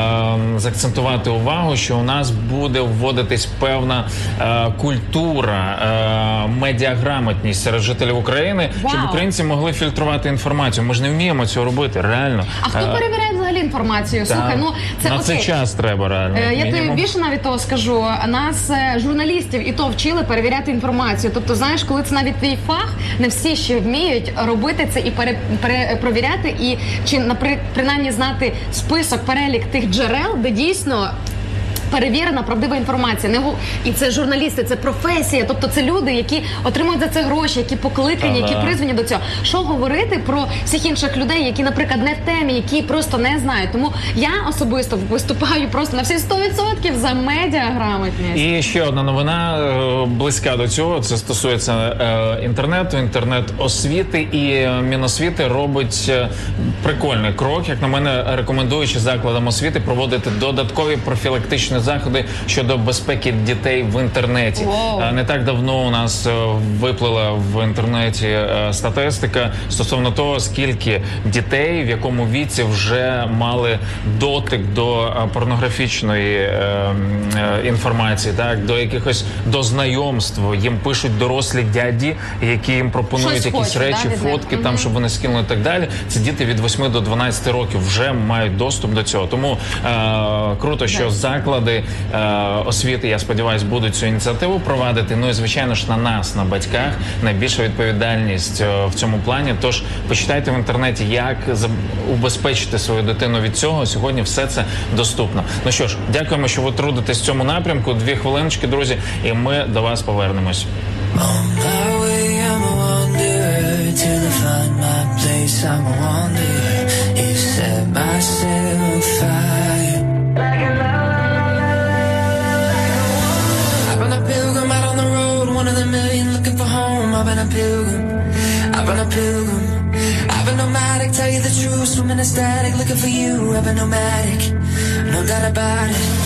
[SPEAKER 2] заакцентувати увагу, що у нас буде вводитись певна е, культура, е, медіаграмотність серед жителів України,
[SPEAKER 1] Вау.
[SPEAKER 2] щоб українці могли фільтрувати інформацію. Ми ж не вміємо цього робити, реально.
[SPEAKER 1] А хто
[SPEAKER 2] Е,
[SPEAKER 1] перевіряє взагалі інформацію. Слухай, ну це
[SPEAKER 2] на
[SPEAKER 1] окей.
[SPEAKER 2] це час треба реально.
[SPEAKER 1] Е, Я тобі більше навіть того скажу. Нас е, журналістів і то вчили перевіряти інформацію. Тобто, знаєш, коли це навіть твій фах, не всі ще вміють робити це і пере, пере- провіряти, і чи напри, принаймні знати список, перелік тих джерел, де дійсно. Перевірена правдива інформація. Не і це журналісти, це професія. Тобто це люди, які отримують за це гроші, які покликані,
[SPEAKER 2] Та-да.
[SPEAKER 1] які призвані до цього. Що говорити про всіх інших людей, які, наприклад, не в темі, які просто не знають. Тому я особисто виступаю просто на всі 100% за медіаграмотність.
[SPEAKER 2] І ще одна новина е, близька до цього. Це стосується е, інтернету, інтернет-освіти і е, Міносвіти робить е, прикольний крок, як на мене, рекомендуючи закладам освіти проводити додаткові профілактичні заходи щодо безпеки дітей в інтернеті.
[SPEAKER 1] Вау.
[SPEAKER 2] Е, Не так давно у нас е, виплила в інтернеті е, статистика стосовно того, скільки дітей в якому віці вже мали дотик до порнографічної е, е, інформації, так до якихось до знайомств. Їм пишуть дорослі дяді, які їм пропонують
[SPEAKER 1] Щось
[SPEAKER 2] якісь
[SPEAKER 1] хочуть,
[SPEAKER 2] речі,
[SPEAKER 1] да,
[SPEAKER 2] фотки, там щоб вони скинули і так далі. Це діти від 8 до 12 років вже мають доступ до цього. Тому е, круто, що заклади е, освіти, я сподіваюся, будуть цю ініціативу провадити. Ну і звичайно ж на нас, на батьках, найбільша відповідальність е, в цьому плані. Тож почитайте в інтернеті, як убезпечити свою дитину від цього. Сьогодні все це доступно. Ну що ж, дякуємо, що ви трудитесь в цьому напрямку. Дві хвилиночки, друзі, і ми до вас повернемось.
[SPEAKER 6] My I'm a wanderer my. You set myself fire. I've been a pilgrim. I've been a pilgrim. I've been nomadic, tell you the truth, swimming in static, looking for you. I've been nomadic, no doubt about it.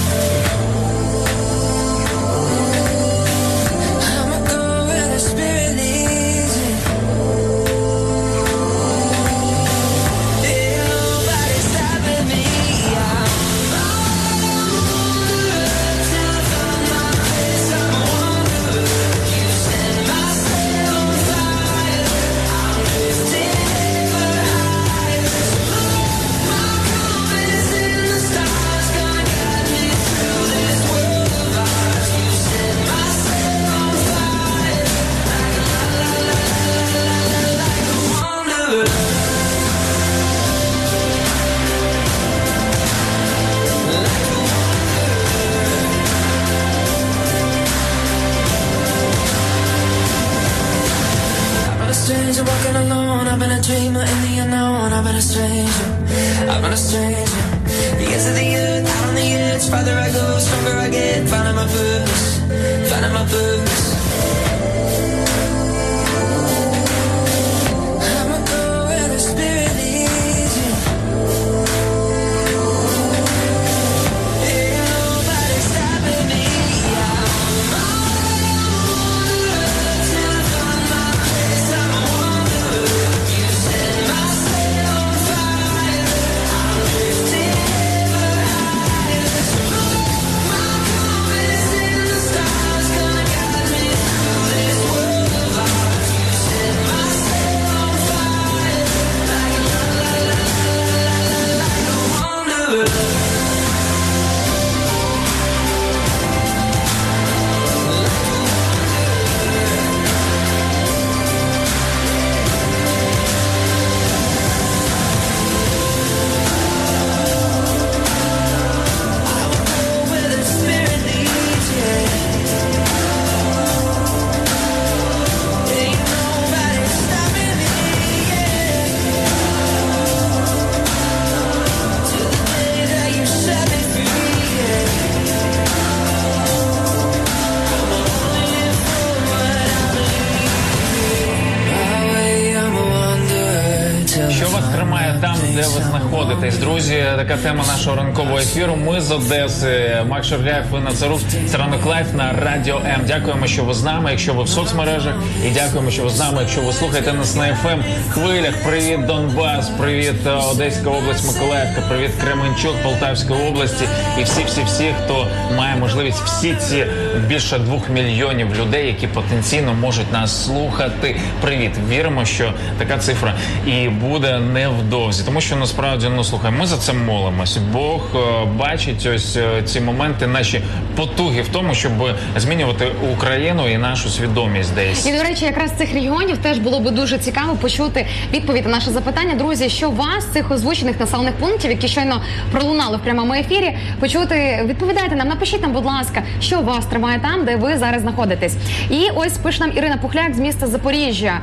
[SPEAKER 2] Ефіру. Ми з Одеси. Макс Шаргаєв, Інна Царук. Це live на радіо М. Дякуємо, що ви з нами. Якщо ви в соцмережах, і дякуємо, що ви з нами. Якщо ви слухаєте нас на FM хвилях. Привіт, Донбас, привіт, е, Одеська область, Миколаївка, привіт, Кременчук, Полтавської області і всі, всі, всі, хто має можливість, всі ці більше двох мільйонів людей, які потенційно можуть нас слухати. Привіт, віримо, що така цифра і буде невдовзі, тому що. насправді, ну слухай, ми за це молимося. Бог е, бачить ось е, ці моменти, наші потуги в тому, щоб змінювати Україну і нашу свідомість десь.
[SPEAKER 1] І до речі, якраз цих регіонів теж було би дуже цікаво почути відповідь на наше запитання. Друзі, що вас цих озвучених населених пунктів, які щойно пролунали в прямому ефірі, почути, відповідайте нам, напишіть нам, будь ласка, що вас тримає там, де ви зараз знаходитесь. І ось пише нам Ірина Пухляк з міста Запоріжжя.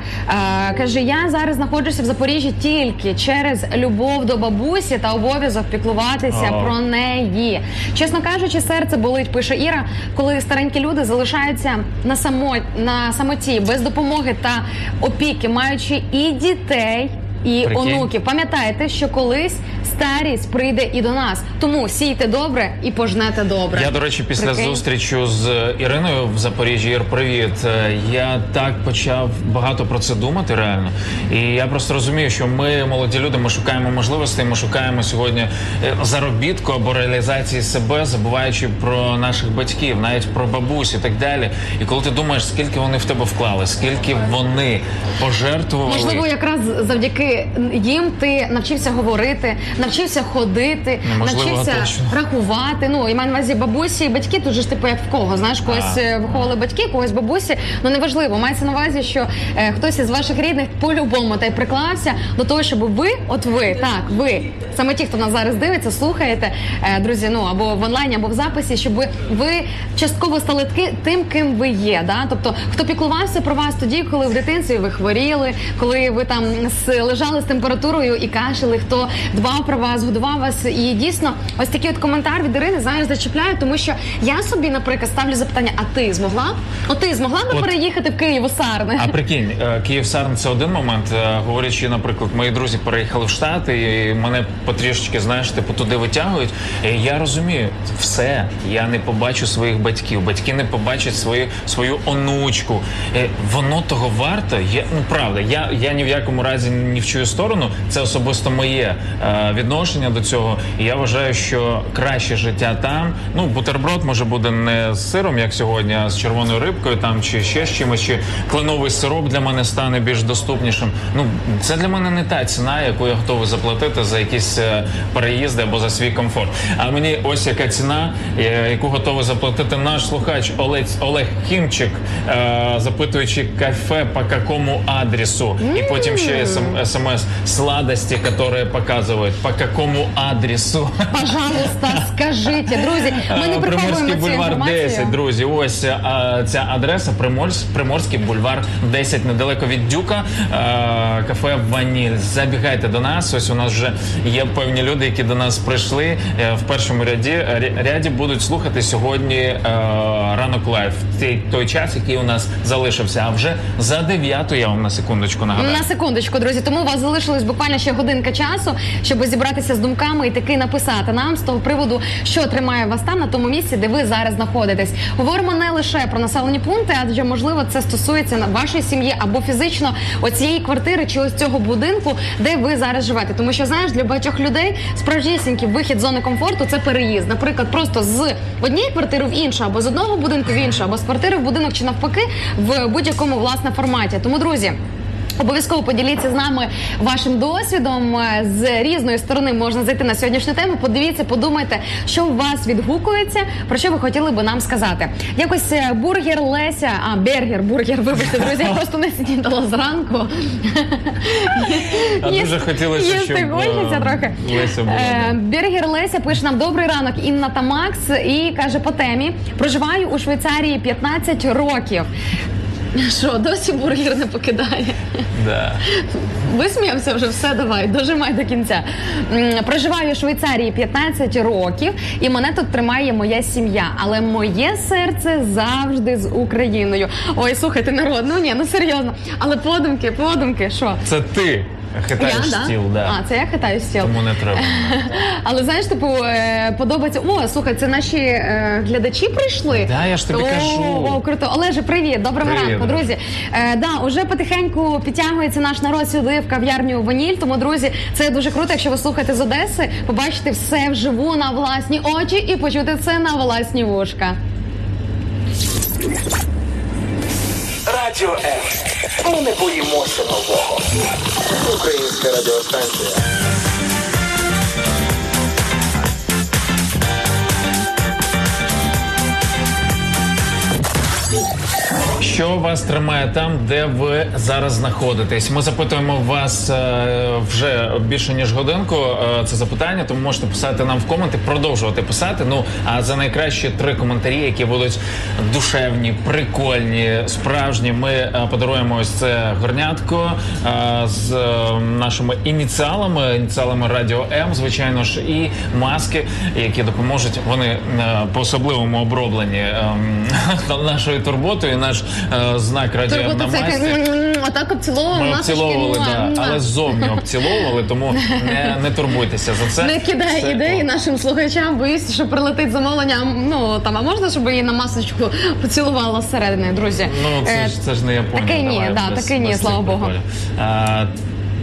[SPEAKER 1] Е, каже: я зараз знаходжуся в Запоріжжі тільки через любов до бабусі та обов'язок піклуватися
[SPEAKER 2] О.
[SPEAKER 1] про неї. Чесно кажучи, серце болить, пише Іра, коли старенькі люди залишаються на само на самоті без допомоги та опіки, маючи і дітей. І
[SPEAKER 2] Прикинь.
[SPEAKER 1] онуків, пам'ятайте, що колись старість прийде і до нас. Тому сійте добре і пожнете добре.
[SPEAKER 2] Я, до речі, після
[SPEAKER 1] Прикинь.
[SPEAKER 2] зустрічі з Іриною в Запоріжжі, Ір, привіт. е, Я так почав багато про це думати реально. І я просто розумію, що ми, молоді люди, ми шукаємо можливостей, ми шукаємо сьогодні е, заробітку або реалізації себе, забуваючи про наших батьків, навіть про бабусь і так далі. І коли ти думаєш, скільки вони в тебе вклали, скільки вони пожертвували.
[SPEAKER 1] Можливо, якраз завдяки їм ти навчився говорити, навчився ходити,
[SPEAKER 2] Ну, можливо,
[SPEAKER 1] навчився
[SPEAKER 2] точно.
[SPEAKER 1] рахувати. Ну і маю на увазі бабусі і батьки. Тут же ж типу як в кого. Знаєш, когось
[SPEAKER 2] А.
[SPEAKER 1] е, виховували батьки, когось бабусі. Ну неважливо. Мається на увазі, що е, хтось із ваших рідних по-любому та й приклався до того, щоб ви, от ви, так, ви саме ті, хто нас зараз дивиться, слухаєте, е, друзі, ну або в онлайні, або в записі, щоб ви, ви частково стали таки- тим, ким ви є. Да? Тобто, хто піклувався про вас тоді, коли в дитинстві ви хворіли, коли ви там з, лежали з температурою і кашляли, хто дбав про вас, годував вас. І дійсно, ось такий от коментар від Ірини знаєш, зачіпляє, тому що я собі, наприклад, ставлю запитання: а ти змогла? б? От ти змогла би
[SPEAKER 2] От.
[SPEAKER 1] переїхати в Київ у Сарни?
[SPEAKER 2] А прикинь, е, Київ Сарн це один момент. Е, Говорячи, наприклад, мої друзі переїхали в Штати, і мене потрішечки, знаєш, типу туди витягують. І я розумію, все, я не побачу своїх батьків, батьки не побачать свою свою онучку. Е, Воно того варто. Я ну правда, я, я ні в якому разі ні в чию сторону. Це особисто моє е, відношення до цього. І я вважаю, що краще життя там. Ну, бутерброд може буде не з сиром, як сьогодні, а з червоною рибкою, там чи ще з чимось, чи кленовий сироп для мене стане більш доступнішим. Ну це для мене не та ціна, яку я готовий заплатити за якісь е, переїзди або за свій комфорт. А мені ось яка ціна, е, яку готовий заплатити наш слухач Олег, Олег Кімчик, е, запитуючи кафе по якому адресу, і потім ще смс сладості, які показують, по якому адресу.
[SPEAKER 1] Пожалуйста, скажіть, друзі. Ми не
[SPEAKER 2] Приморський бульвар
[SPEAKER 1] інформацію.
[SPEAKER 2] 10, друзі. Ось а, ця адреса Приморськ, Приморський бульвар 10, недалеко від Дюка. А, кафе Ваніль. Забігайте до нас. Ось у нас вже є певні люди, які до нас прийшли. Е, В першому ряді ряді будуть слухати сьогодні е, ранок live. Той, той час, який у нас залишився. А вже за 9 я вам на секундочку нагадаю.
[SPEAKER 1] На секундочку, друзі. Тому вас залишилось буквально ще годинка часу, щоб зібратися з думками і таки написати нам з того приводу, що тримає вас там на тому місці, де ви зараз знаходитесь. Говоримо не лише про населені пункти, адже можливо це стосується вашої сім'ї або фізично оцієї квартири чи ось цього будинку, де ви зараз живете. Тому що знаєш, для багатьох людей справжнісінький вихід з зони комфорту це переїзд. Наприклад, просто з однієї квартири в іншу, або з одного будинку в іншу, або з квартири в будинок чи навпаки в будь-якому власне форматі. Тому, друзі. Обов'язково поділіться з нами вашим досвідом. Е, З різної сторони можна зайти на сьогоднішню тему. Подивіться, подумайте, що у вас відгукується, про що ви хотіли би нам сказати. Якось е, бургер Леся, а бергер, бургер, вибачте, друзі, я просто не снідала зранку.
[SPEAKER 2] А дуже хотілося, щоб, е,
[SPEAKER 1] трохи.
[SPEAKER 2] Леся була.
[SPEAKER 1] Бергер Леся пише нам добрий ранок. Інна та Макс і каже по темі: проживаю у Швейцарії 15 років. Що, досі бургер не покидає?
[SPEAKER 2] Да.
[SPEAKER 1] Висміявся вже все, давай, дожимай до кінця. Проживаю в Швейцарії 15 років, і мене тут тримає моя сім'я. Але моє серце завжди з Україною. Ой, слухайте, народ, ну ні, ну серйозно. Але подумки, подумки, що?
[SPEAKER 2] Це ти хитаєш
[SPEAKER 1] я,
[SPEAKER 2] стіл, да.
[SPEAKER 1] А, це я хитаю стіл.
[SPEAKER 2] Тому не треба.
[SPEAKER 1] Але знаєш, типу, е, подобається. О, слухай, це наші е, глядачі прийшли.
[SPEAKER 2] Да, я ж тобі
[SPEAKER 1] о,
[SPEAKER 2] кажу.
[SPEAKER 1] О, круто. Олеже, привіт, доброго
[SPEAKER 2] Привіт,
[SPEAKER 1] ранку, друзі. Е, да, уже потихеньку підтягується наш народ сюди в кав'ярню Ваніль. Тому, друзі, це дуже круто. Якщо ви слухаєте з Одеси, побачите все вживу на власні очі і почути це на власні вушка.
[SPEAKER 4] Радіо М. Ми не боїмося нового.
[SPEAKER 3] Українська радіостанція.
[SPEAKER 2] Що вас тримає там, де ви зараз знаходитесь? Ми запитуємо вас е, вже більше ніж годинку. е, це запитання, тому можете писати нам в коменти, продовжувати писати. Ну а за найкращі три коментарі, які будуть душевні, прикольні, справжні, ми е, подаруємо ось це горнятко з нашими ініціалами, ініціалами Радіо М, звичайно ж, і маски, які допоможуть. Вони по особливому оброблені ем, нашою турботою. Наш знак Радіо на
[SPEAKER 1] це
[SPEAKER 2] масці.
[SPEAKER 1] отак обціловували
[SPEAKER 2] Ми обціловували, да, але ззовні обціловували, тому не, не турбуйтеся за це.
[SPEAKER 1] Не кидай
[SPEAKER 2] це...
[SPEAKER 1] ідеї нашим слухачам, боюсь, що прилетить замовлення. Ну там, а можна, щоб її на масочку поцілувала зсередини, друзі?
[SPEAKER 2] Ну, це
[SPEAKER 1] Е,
[SPEAKER 2] ж це ж не Японія.
[SPEAKER 1] таке ні, да, таке ні, слава Богу.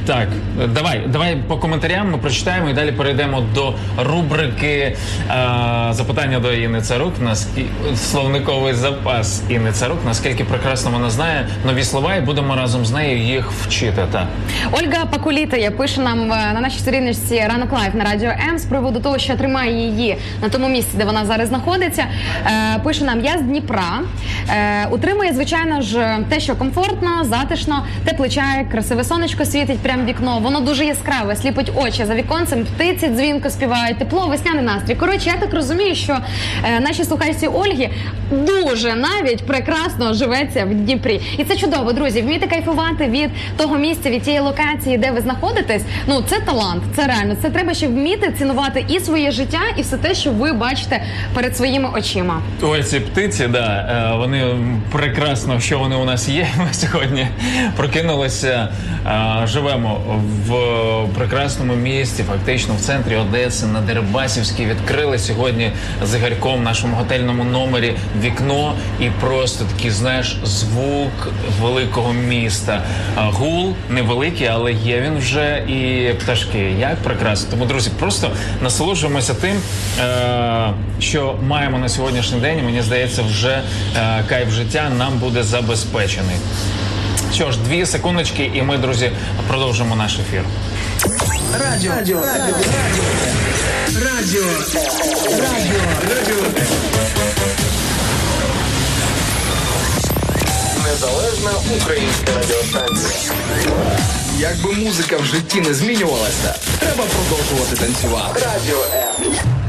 [SPEAKER 2] Так, давай, давай по коментарям ми прочитаємо і далі перейдемо до рубрики а, запитання до Інни Царук. Наскільки словниковий запас Інни Царук, наскільки прекрасно вона знає нові слова, і будемо разом з нею їх вчити. Так.
[SPEAKER 1] Ольга Пакулітая пише нам е, на нашій сторіночці ранок live на радіо М з приводу того, що тримає її на тому місці, де вона зараз знаходиться. Е, пише нам: я з Дніпра. Е, утримує, звичайно ж, те, що комфортно, затишно, теплий чай, красиве сонечко світить прямо в вікно. Воно дуже яскраве, сліпить очі за віконцем, птиці дзвінко співають, тепло, весняний настрій. Коротше, я так розумію, що е, нашій слухачці Ольги дуже навіть прекрасно живеться в Дніпрі. І це чудово, друзі. Вміти кайфувати від того місця, від тієї локації, де ви знаходитесь. Ну це талант, це реально. Це треба ще вміти цінувати і своє життя, і все те, що ви бачите перед своїми очима.
[SPEAKER 2] Ой, ці птиці, да, е, вони прекрасно, що вони у нас є. Ми сьогодні прокинулися, е, живемо в прекрасному місті, фактично в центрі Одеси, на Дерибасівській. Відкрили сьогодні з Ігорьком в нашому готельному номері вікно і просто такий, знаєш, звук великого міста. Е, Гул невеликий, але є він вже і пташки. Як прекрасно. Тому, друзі, просто насолоджуємося тим, е, що маємо на сьогоднішній день. Мені здається, вже е, кайф життя нам буде забезпечений. Що ж, дві секундочки, і ми, друзі, продовжимо наш ефір.
[SPEAKER 4] Радіо. Радіо. Радіо. Радіо. Радіо. Радіо.
[SPEAKER 3] Незалежна українська радіостанція.
[SPEAKER 4] Якби музика в житті не змінювалася, треба продовжувати танцювати.
[SPEAKER 3] Радіо М.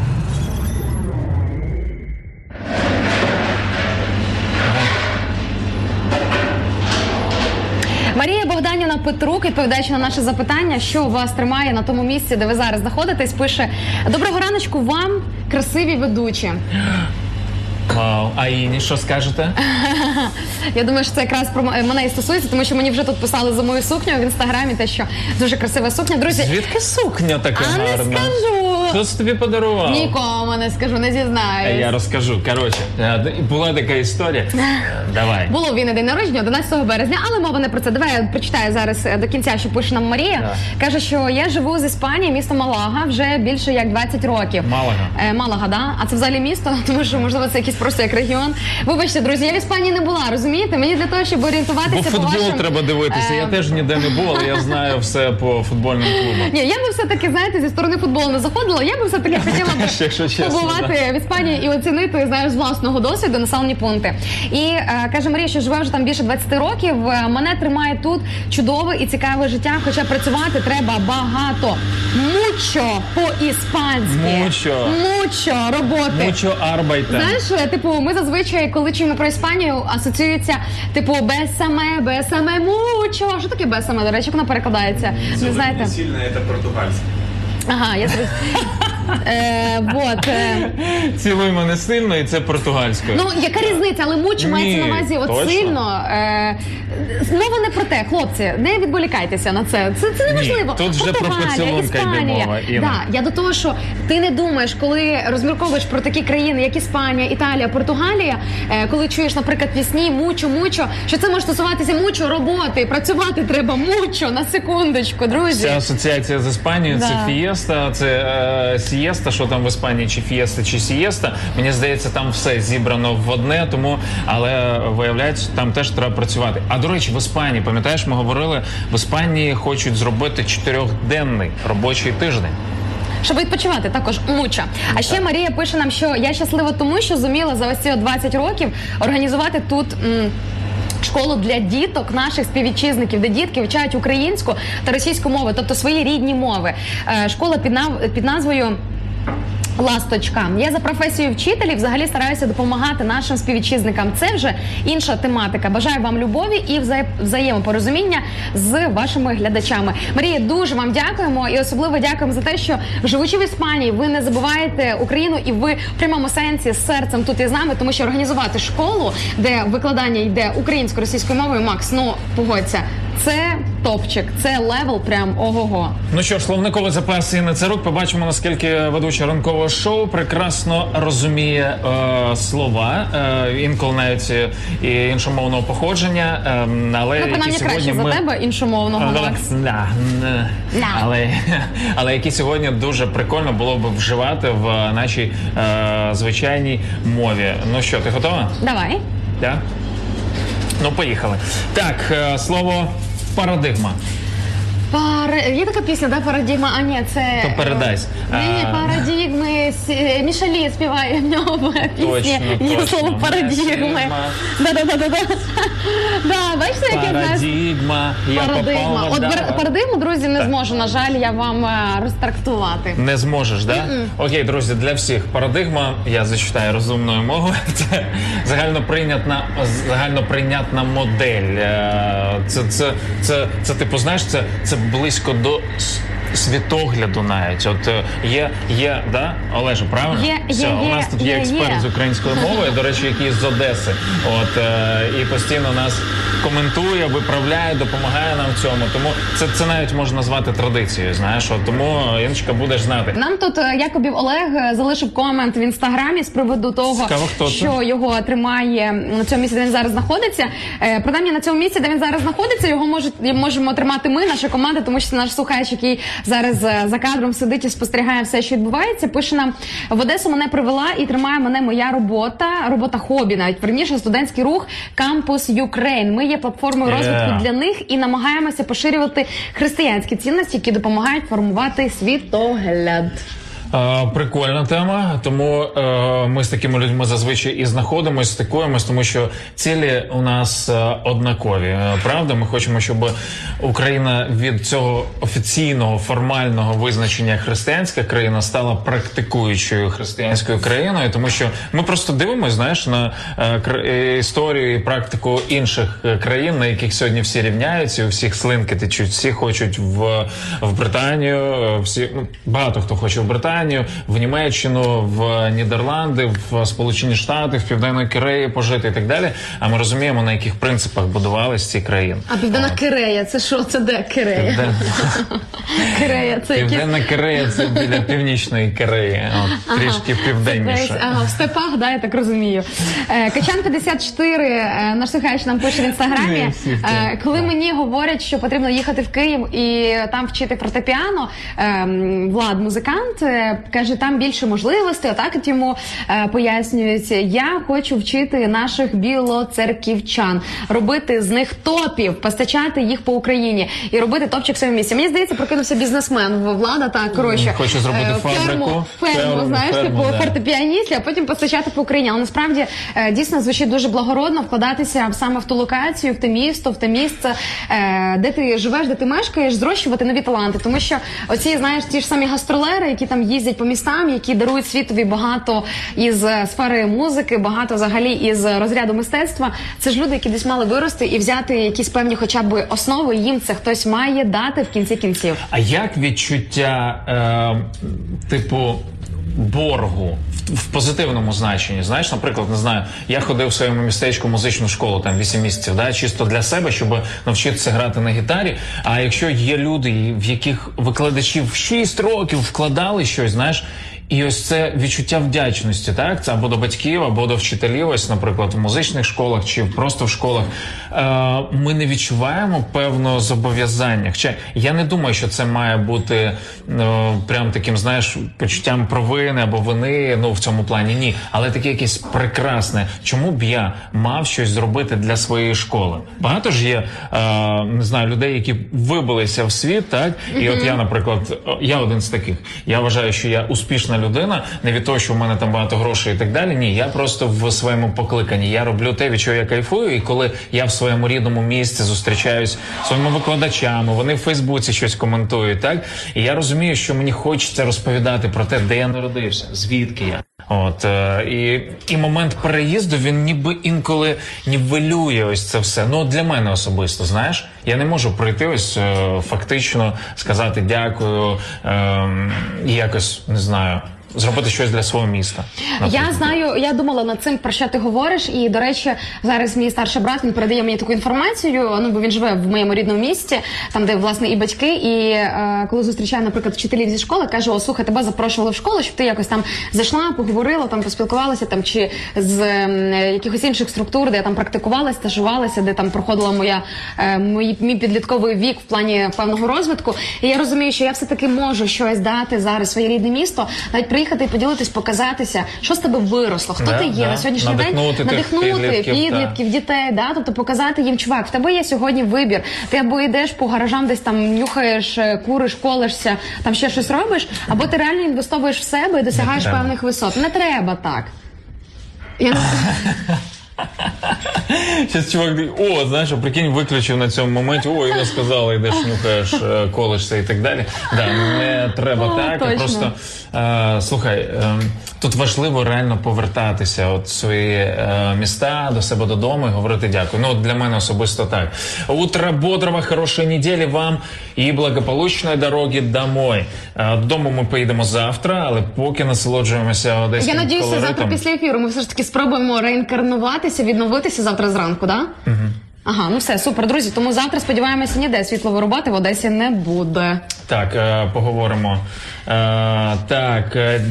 [SPEAKER 1] Петрук, відповідаючи на наше запитання, що вас тримає на тому місці, де ви зараз знаходитесь, пише доброго раночку вам, красиві ведучі.
[SPEAKER 2] Вау. А Іні, що скажете?
[SPEAKER 1] Я думаю, що це якраз про мене і стосується, тому що мені вже тут писали за мою сукню в інстаграмі, те, що дуже красива сукня. Друзі,
[SPEAKER 2] Звідки сукня така
[SPEAKER 1] а не
[SPEAKER 2] гарна?
[SPEAKER 1] скажу.
[SPEAKER 2] Хто це тобі подарував?
[SPEAKER 1] Нікому не скажу, не зізнаюсь.
[SPEAKER 2] Я розкажу. Коротше, е, була така історія. Е, Давай.
[SPEAKER 1] Було він день народження 11 березня, але мова не про це. Давай я прочитаю зараз е, до кінця, що пише нам Марія.
[SPEAKER 2] Так.
[SPEAKER 1] Каже, що я живу з Іспанії, місто Малага, вже більше як 20 років.
[SPEAKER 2] Малага.
[SPEAKER 1] Е, Малага, да? А це взагалі місто, тому що можливо це якийсь просто як регіон. Вибачте, друзі, я в Іспанії не була, розумієте? Мені для того, щоб орієнтуватися
[SPEAKER 2] Бо
[SPEAKER 1] по
[SPEAKER 2] футбол
[SPEAKER 1] вашим...
[SPEAKER 2] треба дивитися.
[SPEAKER 1] е,
[SPEAKER 2] Я теж ніде не був, але я знаю все по футбольним клубам.
[SPEAKER 1] Ні, я би все-таки, знаєте, зі сторони футболу не заходила. Я би все-таки хотіла б побувати в Іспанії і оцінити знаєш, з власного досвіду населені пункти. І е, каже Марія, що живе вже там більше 20 років. Е, Мене тримає тут чудове і цікаве життя, хоча працювати треба багато. Mucho по-іспанськи.
[SPEAKER 2] Mucho.
[SPEAKER 1] Mucho роботи.
[SPEAKER 2] Mucho Arbeit а.
[SPEAKER 1] Знаєш, е, типу, ми зазвичай, коли чуємо про Іспанію, асоціюється типу bésame, bésame, mucho. Що таке bésame? До речі, як воно перекладається? Не знаєте?
[SPEAKER 3] Сильно це португальське.
[SPEAKER 1] Ага, я зрозуміла. Е, вот. е.
[SPEAKER 2] Цілуй мене сильно, і це португальською.
[SPEAKER 1] Ну, яка різниця, але mucho
[SPEAKER 2] Ні,
[SPEAKER 1] мається на увазі от
[SPEAKER 2] точно.
[SPEAKER 1] сильно. Е, мова не про те, хлопці, не відволікайтеся на це. Це, це неможливо.
[SPEAKER 2] тут вже про поцілунка йде мова, Інна.
[SPEAKER 1] Да, я до того, що ти не думаєш, коли розмірковуєш про такі країни, як Іспанія, Італія, Португалія, е, коли чуєш, наприклад, пісні мучо, мучо, що це може стосуватися мучо роботи, працювати треба мучо на секундочку, друзі.
[SPEAKER 2] Ця асоціація з Іспанією це фієста, це е, сієста, що там в Іспанії, чи фієста, чи сієста. Мені здається, там все зібрано в одне, тому але виявляється, там теж треба працювати. А до речі, в Іспанії, пам'ятаєш, ми говорили, в Іспанії хочуть зробити чотирьохденний робочий тиждень.
[SPEAKER 1] Щоб відпочивати також муча. А ще Марія пише нам, що я щаслива тому, що зуміла за ось ці от 20 років організувати тут. м, Школу для діток наших співвітчизників, де дітки вивчають українську та російську мови, тобто свої рідні мови. Е, Школа під, нав- під назвою Ласточка. Я за професією вчителі взагалі стараюся допомагати нашим співвітчизникам. Це вже інша тематика. Бажаю вам любові і вза- взаємопорозуміння з вашими глядачами. Марія, дуже вам дякуємо і особливо дякуємо за те, що живучи в Іспанії, ви не забуваєте Україну і ви в прямому сенсі з серцем тут із нами, тому що організувати школу, де викладання йде українською російською мовою, Макс, ну погодься. Це топчик, це level, прям ого-го.
[SPEAKER 2] Ну що ж, словниковий запас Інни Царук. Побачимо, наскільки ведуча ранкового шоу прекрасно розуміє е, слова, е, інколи навіть і іншомовного походження. Е, але
[SPEAKER 1] Ну,
[SPEAKER 2] які
[SPEAKER 1] принаймні
[SPEAKER 2] сьогодні ми...
[SPEAKER 1] за тебе іншомовного
[SPEAKER 2] Да,
[SPEAKER 1] Макс.
[SPEAKER 2] да, не.
[SPEAKER 1] Да.
[SPEAKER 2] Але, але які сьогодні дуже прикольно було б вживати в нашій е, звичайній мові. Ну що, ти готова?
[SPEAKER 1] Давай.
[SPEAKER 2] Так? Ну, поїхали. Так, е, слово парадигма.
[SPEAKER 1] Пар... Є така пісня, да, парадігма, а ні, це.
[SPEAKER 2] То Paradise.
[SPEAKER 1] Ні, ні,
[SPEAKER 2] А.
[SPEAKER 1] парадігми. С- е, Мішалі співає в нього пісня. Є
[SPEAKER 2] точно.
[SPEAKER 1] слово парадігми.
[SPEAKER 2] Парадігма.
[SPEAKER 1] Да, да, бачите, яке в нас.
[SPEAKER 2] Я попав
[SPEAKER 1] парадигма. От пар- парадигму, друзі, не зможу, на жаль, я вам е, розтрактувати.
[SPEAKER 2] Не зможеш, да? Окей, друзі, для всіх парадигма, я зачитаю розумною мовою. Це загальноприйнятна, загальноприйнятна модель. Е, Це, це, це, це, типу, знаєш, це, це близько до світогляду навіть. От е, є, є, да, Олеже, правильно?
[SPEAKER 1] Є, є,
[SPEAKER 2] Все, у нас тут є,
[SPEAKER 1] є,
[SPEAKER 2] експерт
[SPEAKER 1] є.
[SPEAKER 2] з української мови, до речі, який з Одеси. От е, і постійно нас коментує, виправляє, допомагає нам в цьому. Тому це, це навіть можна назвати традицією. Знаєш, от тому Яночка будеш знати.
[SPEAKER 1] Нам тут е, Якобів Олег залишив комент в інстаграмі з приводу того,
[SPEAKER 2] Цікаво, хто це?
[SPEAKER 1] що його тримає на цьому місці, де він зараз знаходиться. Принаймні на цьому місці, де він зараз знаходиться, його можуть можемо тримати ми, наша команда, тому що це наш слухач, який зараз е, за кадром сидить і спостерігає все, що відбувається. Пише нам в Одесу мене привела і тримає мене моя робота, робота хобі, навіть верніше студентський рух Campus Ukraine. Ми є платформою
[SPEAKER 2] Yeah.
[SPEAKER 1] розвитку для них і намагаємося поширювати християнські цінності, які допомагають формувати світогляд.
[SPEAKER 2] Е, Прикольна тема, тому е, ми з такими людьми зазвичай і знаходимося, стикуємось, тому що цілі у нас е, однакові. Правда, ми хочемо, щоб Україна від цього офіційного формального визначення християнська країна стала практикуючою християнською країною, тому що ми просто дивимося, знаєш, на е, історію і практику інших країн, на яких сьогодні всі рівняються, у всіх слинки течуть, всі хочуть в, в Британію, всі ну, багато хто хоче в Британію, в Німеччину, в Нідерланди, в Сполучені Штати, в Південної Кореї пожити і так далі. А ми розуміємо, на яких принципах будувались ці країни.
[SPEAKER 1] А Південна Кирея, це що? Це де Кирея? Кирея, це.
[SPEAKER 2] Південна Корея це біля північної Кореї, трішки південніше.
[SPEAKER 1] ага, в степах, да, я так розумію. Е, Качан 54, е, наш слухач нам пише в інстаграмі. Е, коли мені говорять, що потрібно їхати в Київ і там вчити фортепіано, е, Влад, музикант, каже, там більше можливостей. Отак йому е, пояснюють. Я хочу вчити наших білоцерківчан, робити з них топів, постачати їх по Україні і робити топчик в своєму місці. Мені здається, прокинувся бізнесмен влада та коротше.
[SPEAKER 2] Хоче зробити
[SPEAKER 1] е,
[SPEAKER 2] фабрику.
[SPEAKER 1] Ферму, ферму, знаєш,
[SPEAKER 2] ферму,
[SPEAKER 1] типу
[SPEAKER 2] да.
[SPEAKER 1] фортепіаністів, а потім постачати по Україні. Але насправді е, дійсно звучить дуже благородно вкладатися саме в ту локацію, в те місто, в те місце, е, де ти живеш, де ти мешкаєш, зрощувати нові таланти. Тому що оці, знаєш, ті ж самі гастролери, які там їздять по містам, які дарують світові багато із е, сфери музики, багато взагалі із розряду мистецтва. Це ж люди, які десь мали вирости і взяти якісь певні, хоча б основи. Їм це хтось має дати в кінці кінців.
[SPEAKER 2] А як відчуття, е, типу, боргу в, в позитивному значенні? Знаєш, наприклад, не знаю, я ходив в своєму містечку музичну школу там 8 місяців, да, чисто для себе, щоб навчитися грати на гітарі. А якщо є люди, в яких викладачі в 6 років вкладали щось, знаєш. І ось це відчуття вдячності, так це або до батьків, або до вчителів. Ось, наприклад, в музичних школах чи просто в школах. Е, ми не відчуваємо певного зобов'язання. Хоча я не думаю, що це має бути е, прям таким, знаєш, почуттям провини або вини. Ну в цьому плані ні. Але таке якесь прекрасне. Чому б я мав щось зробити для своєї школи? Багато ж є е, не знаю людей, які вибилися в світ, так і от я, наприклад, я один з таких. Я вважаю, що я успішна людина, не від того, що в мене там багато грошей і так далі. Ні, я просто в своєму покликанні. Я роблю те, від чого я кайфую, і коли я в своєму рідному місці зустрічаюсь з своїми викладачами, вони в Фейсбуці щось коментують, так і я розумію, що мені хочеться розповідати про те, де я народився, звідки я. От е, і, і момент переїзду він ніби інколи нівелює ось це все. Ну для мене особисто, знаєш, я не можу прийти ось е, фактично сказати дякую, е, якось не знаю, зробити щось для свого міста.
[SPEAKER 1] Я знаю, я думала над цим, про що ти говориш. І до речі, зараз мій старший брат він передає мені таку інформацію. Ну бо він живе в моєму рідному місті, там де власне і батьки. І е, коли зустрічаю, наприклад, вчителів зі школи, каже: О, слухай, тебе запрошували в школу, щоб ти якось там зайшла, поговорила, там поспілкувалася там чи з е, якихось інших структур, де я там практикувалася, стажувалася, де там проходила моя е, мої, мій підлітковий вік в плані певного розвитку. І я розумію, що я все таки можу щось дати зараз своє рідне місто, навіть приїхати і поділитись, показатися, що з тебе виросло, хто
[SPEAKER 2] Да,
[SPEAKER 1] ти є
[SPEAKER 2] да.
[SPEAKER 1] на сьогоднішній
[SPEAKER 2] Надихнути
[SPEAKER 1] день, надихнути
[SPEAKER 2] підлітків,
[SPEAKER 1] підлітків, дітей, да, тобто показати їм, чувак, в тебе є сьогодні вибір. Ти або йдеш по гаражам, десь там нюхаєш, е, куриш, колишся, там ще щось робиш, або ти реально інвестовуєш в себе і досягаєш певних висот. Не треба так. Я не
[SPEAKER 2] чувак, о, знаєш, прикинь, виключив на цьому моменті. О, йому сказали, йдеш, нюхаєш, е, колишся і так далі. Да, не треба
[SPEAKER 1] О,
[SPEAKER 2] так.
[SPEAKER 1] точно.
[SPEAKER 2] Просто е, слухай, е, тут важливо реально повертатися от свої е, міста до себе додому і говорити дякую. Ну, от для мене особисто так. Утро бодрого, хорошої неділі вам і благополучної дороги домой. Е, Додому ми поїдемо завтра, але поки насолоджуємося одеським
[SPEAKER 1] Я надіюся, завтра після ефіру ми все ж таки спробуємо реінкарнуватися, відновитися завтра зранку, да? Угу. Ага, ну все, супер, друзі. Тому завтра сподіваємося, ніде світло вирубати в Одесі не буде.
[SPEAKER 2] Так, е, поговоримо. Е, так, е,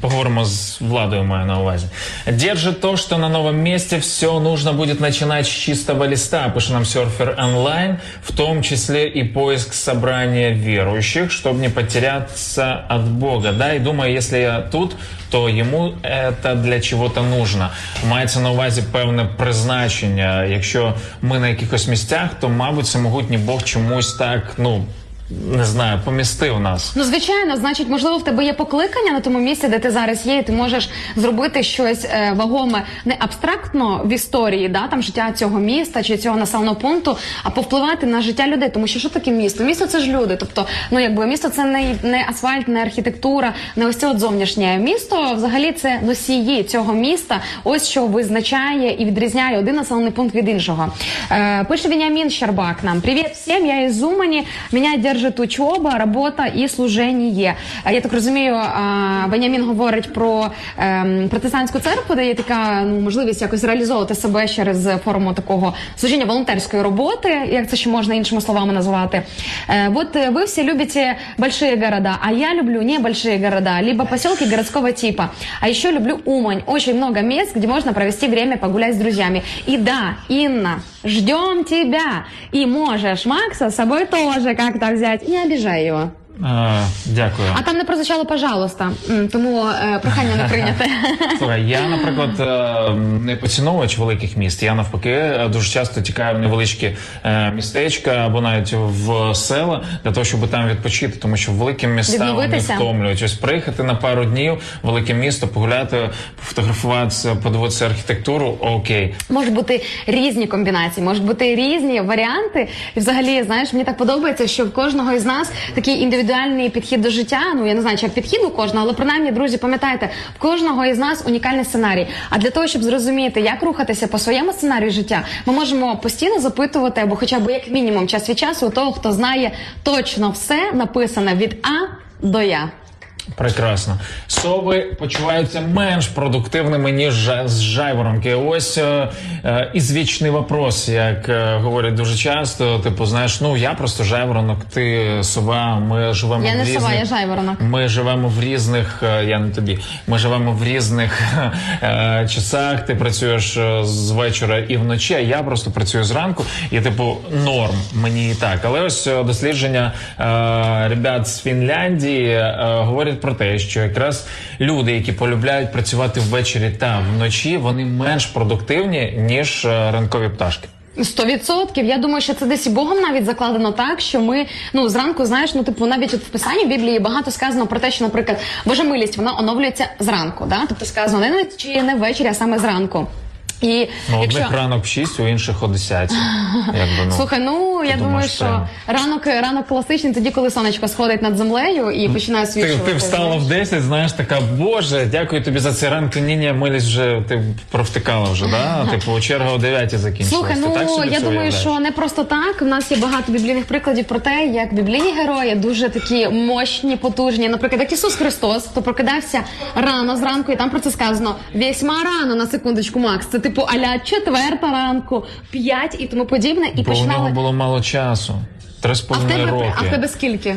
[SPEAKER 2] поговоримо з владою, маю на увазі. Держит то, что на новом месте все нужно будет начинать с чистого листа, пишет нам серфер онлайн, в том числе и поиск собрания верующих, чтобы не потеряться от Бога. Да, и думаю, если я тут, то ему это для чого-то нужно. Мається на увазі певне призначення. Якщо ми на якихось місцях, то, мабуть, самогутній Бог чомусь так, ну. Не знаю, помістив нас.
[SPEAKER 1] Ну, звичайно, значить, можливо, в тебе є покликання на тому місці, де ти зараз є, і ти можеш зробити щось е, вагоме не абстрактно в історії, да, там життя цього міста чи цього населеного пункту, а повпливати на життя людей. Тому що що таке місто? Місто це ж люди. Тобто, ну якби місто це не, не асфальт, не архітектура, не ось це от зовнішнє місто. Взагалі це носії цього міста. Ось що визначає і відрізняє один населений пункт від іншого. Е, пише Вениамин Щербак нам: Привіт всім, я із Умані. Мене держить учоба, робота і служення. Е, Я так розумію, е, говорить про е, протестантську церкву, де є така ну, можливість якось реалізовувати себе через форму такого служіння волонтерської роботи, як це ще можна іншими словами назвати. Е, Вот э, вы любите большие города, а я люблю не небольшие города, либо поселки городского типа. А еще люблю Умань. Очень много мест, где можно провести время, погулять с друзьями. И да, Инна, ждем тебя. И можешь Макса с собой тоже как-то взять. Не обижай его.
[SPEAKER 2] Е, дякую.
[SPEAKER 1] А там не прозвучало «пожалуйста», тому е, прохання не прийняте.
[SPEAKER 2] Слухай, я, наприклад, е, не поціновувач великих міст. Я навпаки е, дуже часто тікаю в невеличкі е, містечка або навіть в села для того, щоб там відпочити, тому що великі міста вони втомлюють. Ось приїхати на пару днів, велике місто, погуляти, пофотографуватися, подивитися архітектуру. Окей.
[SPEAKER 1] Можуть бути різні комбінації, можуть бути різні варіанти. І взагалі, знаєш, мені так подобається, що в кожного із нас такий індивідуальний підхід до життя. Ну я не знаю, чи як підхід у кожного, але принаймні, друзі, пам'ятайте, в кожного із нас унікальний сценарій. А для того, щоб зрозуміти, як рухатися по своєму сценарію життя, ми можемо постійно запитувати, або хоча б як мінімум час від часу у того, хто знає точно все написане від А до Я.
[SPEAKER 2] Прекрасно. Сови почуваються менш продуктивними, ніж з жайворонки. Ось е, е, ізвічний вопрос, як е, говорять дуже часто. Типу, знаєш, ну я просто жайворонок, ти сова. Ми живемо
[SPEAKER 1] Я
[SPEAKER 2] в
[SPEAKER 1] не
[SPEAKER 2] різних...
[SPEAKER 1] сова, я жайворонок.
[SPEAKER 2] Ми живемо в різних, е, я не тобі. Ми живемо в різних е, часах. Ти працюєш е, з вечора і вночі. А я просто працюю зранку. І типу норм мені і так. Але ось дослідження е, ребят з Фінляндії е, говорять про те, що якраз люди, які полюбляють працювати ввечері та вночі, вони менш продуктивні ніж е, ранкові пташки.
[SPEAKER 1] Сто відсотків. Я думаю, що це десь і Богом навіть закладено так, що ми ну зранку, знаєш, ну типу навіть от в писанні Біблії багато сказано про те, що, наприклад, Божа милість вона оновлюється зранку. Да? Тобто сказано не чи не ввечері, а саме зранку. І
[SPEAKER 2] Ну,
[SPEAKER 1] якщо
[SPEAKER 2] одних ранок в 6, у інших о 10. Якби, ну.
[SPEAKER 1] слухай, ну я думаю,
[SPEAKER 2] думаєш,
[SPEAKER 1] що
[SPEAKER 2] прямо?
[SPEAKER 1] ранок ранок класичний, тоді коли сонечко сходить над землею і починає
[SPEAKER 2] Ти,
[SPEAKER 1] свічувати.
[SPEAKER 2] ти встала
[SPEAKER 1] знаєш.
[SPEAKER 2] в 10, знаєш, така, боже, дякую тобі за цей ранок. Ні, ні, милість вже ти провтикала вже, да? Типу, черга о 9 закінчилась.
[SPEAKER 1] Слухай, ну
[SPEAKER 2] так собі
[SPEAKER 1] я думаю, що не просто так. У нас є багато біблійних прикладів про те, як біблійні герої дуже такі мощні, потужні. Наприклад, як Ісус Христос, то прокидався рано зранку, і там про це сказано весьма рано на секундочку, Макс. Це типу аля четверта ранку, п'ять і тому подібне. І
[SPEAKER 2] Бо у нього було мало часу. Три з
[SPEAKER 1] А в
[SPEAKER 2] половиною
[SPEAKER 1] тебе
[SPEAKER 2] роки.
[SPEAKER 1] а в тебе скільки?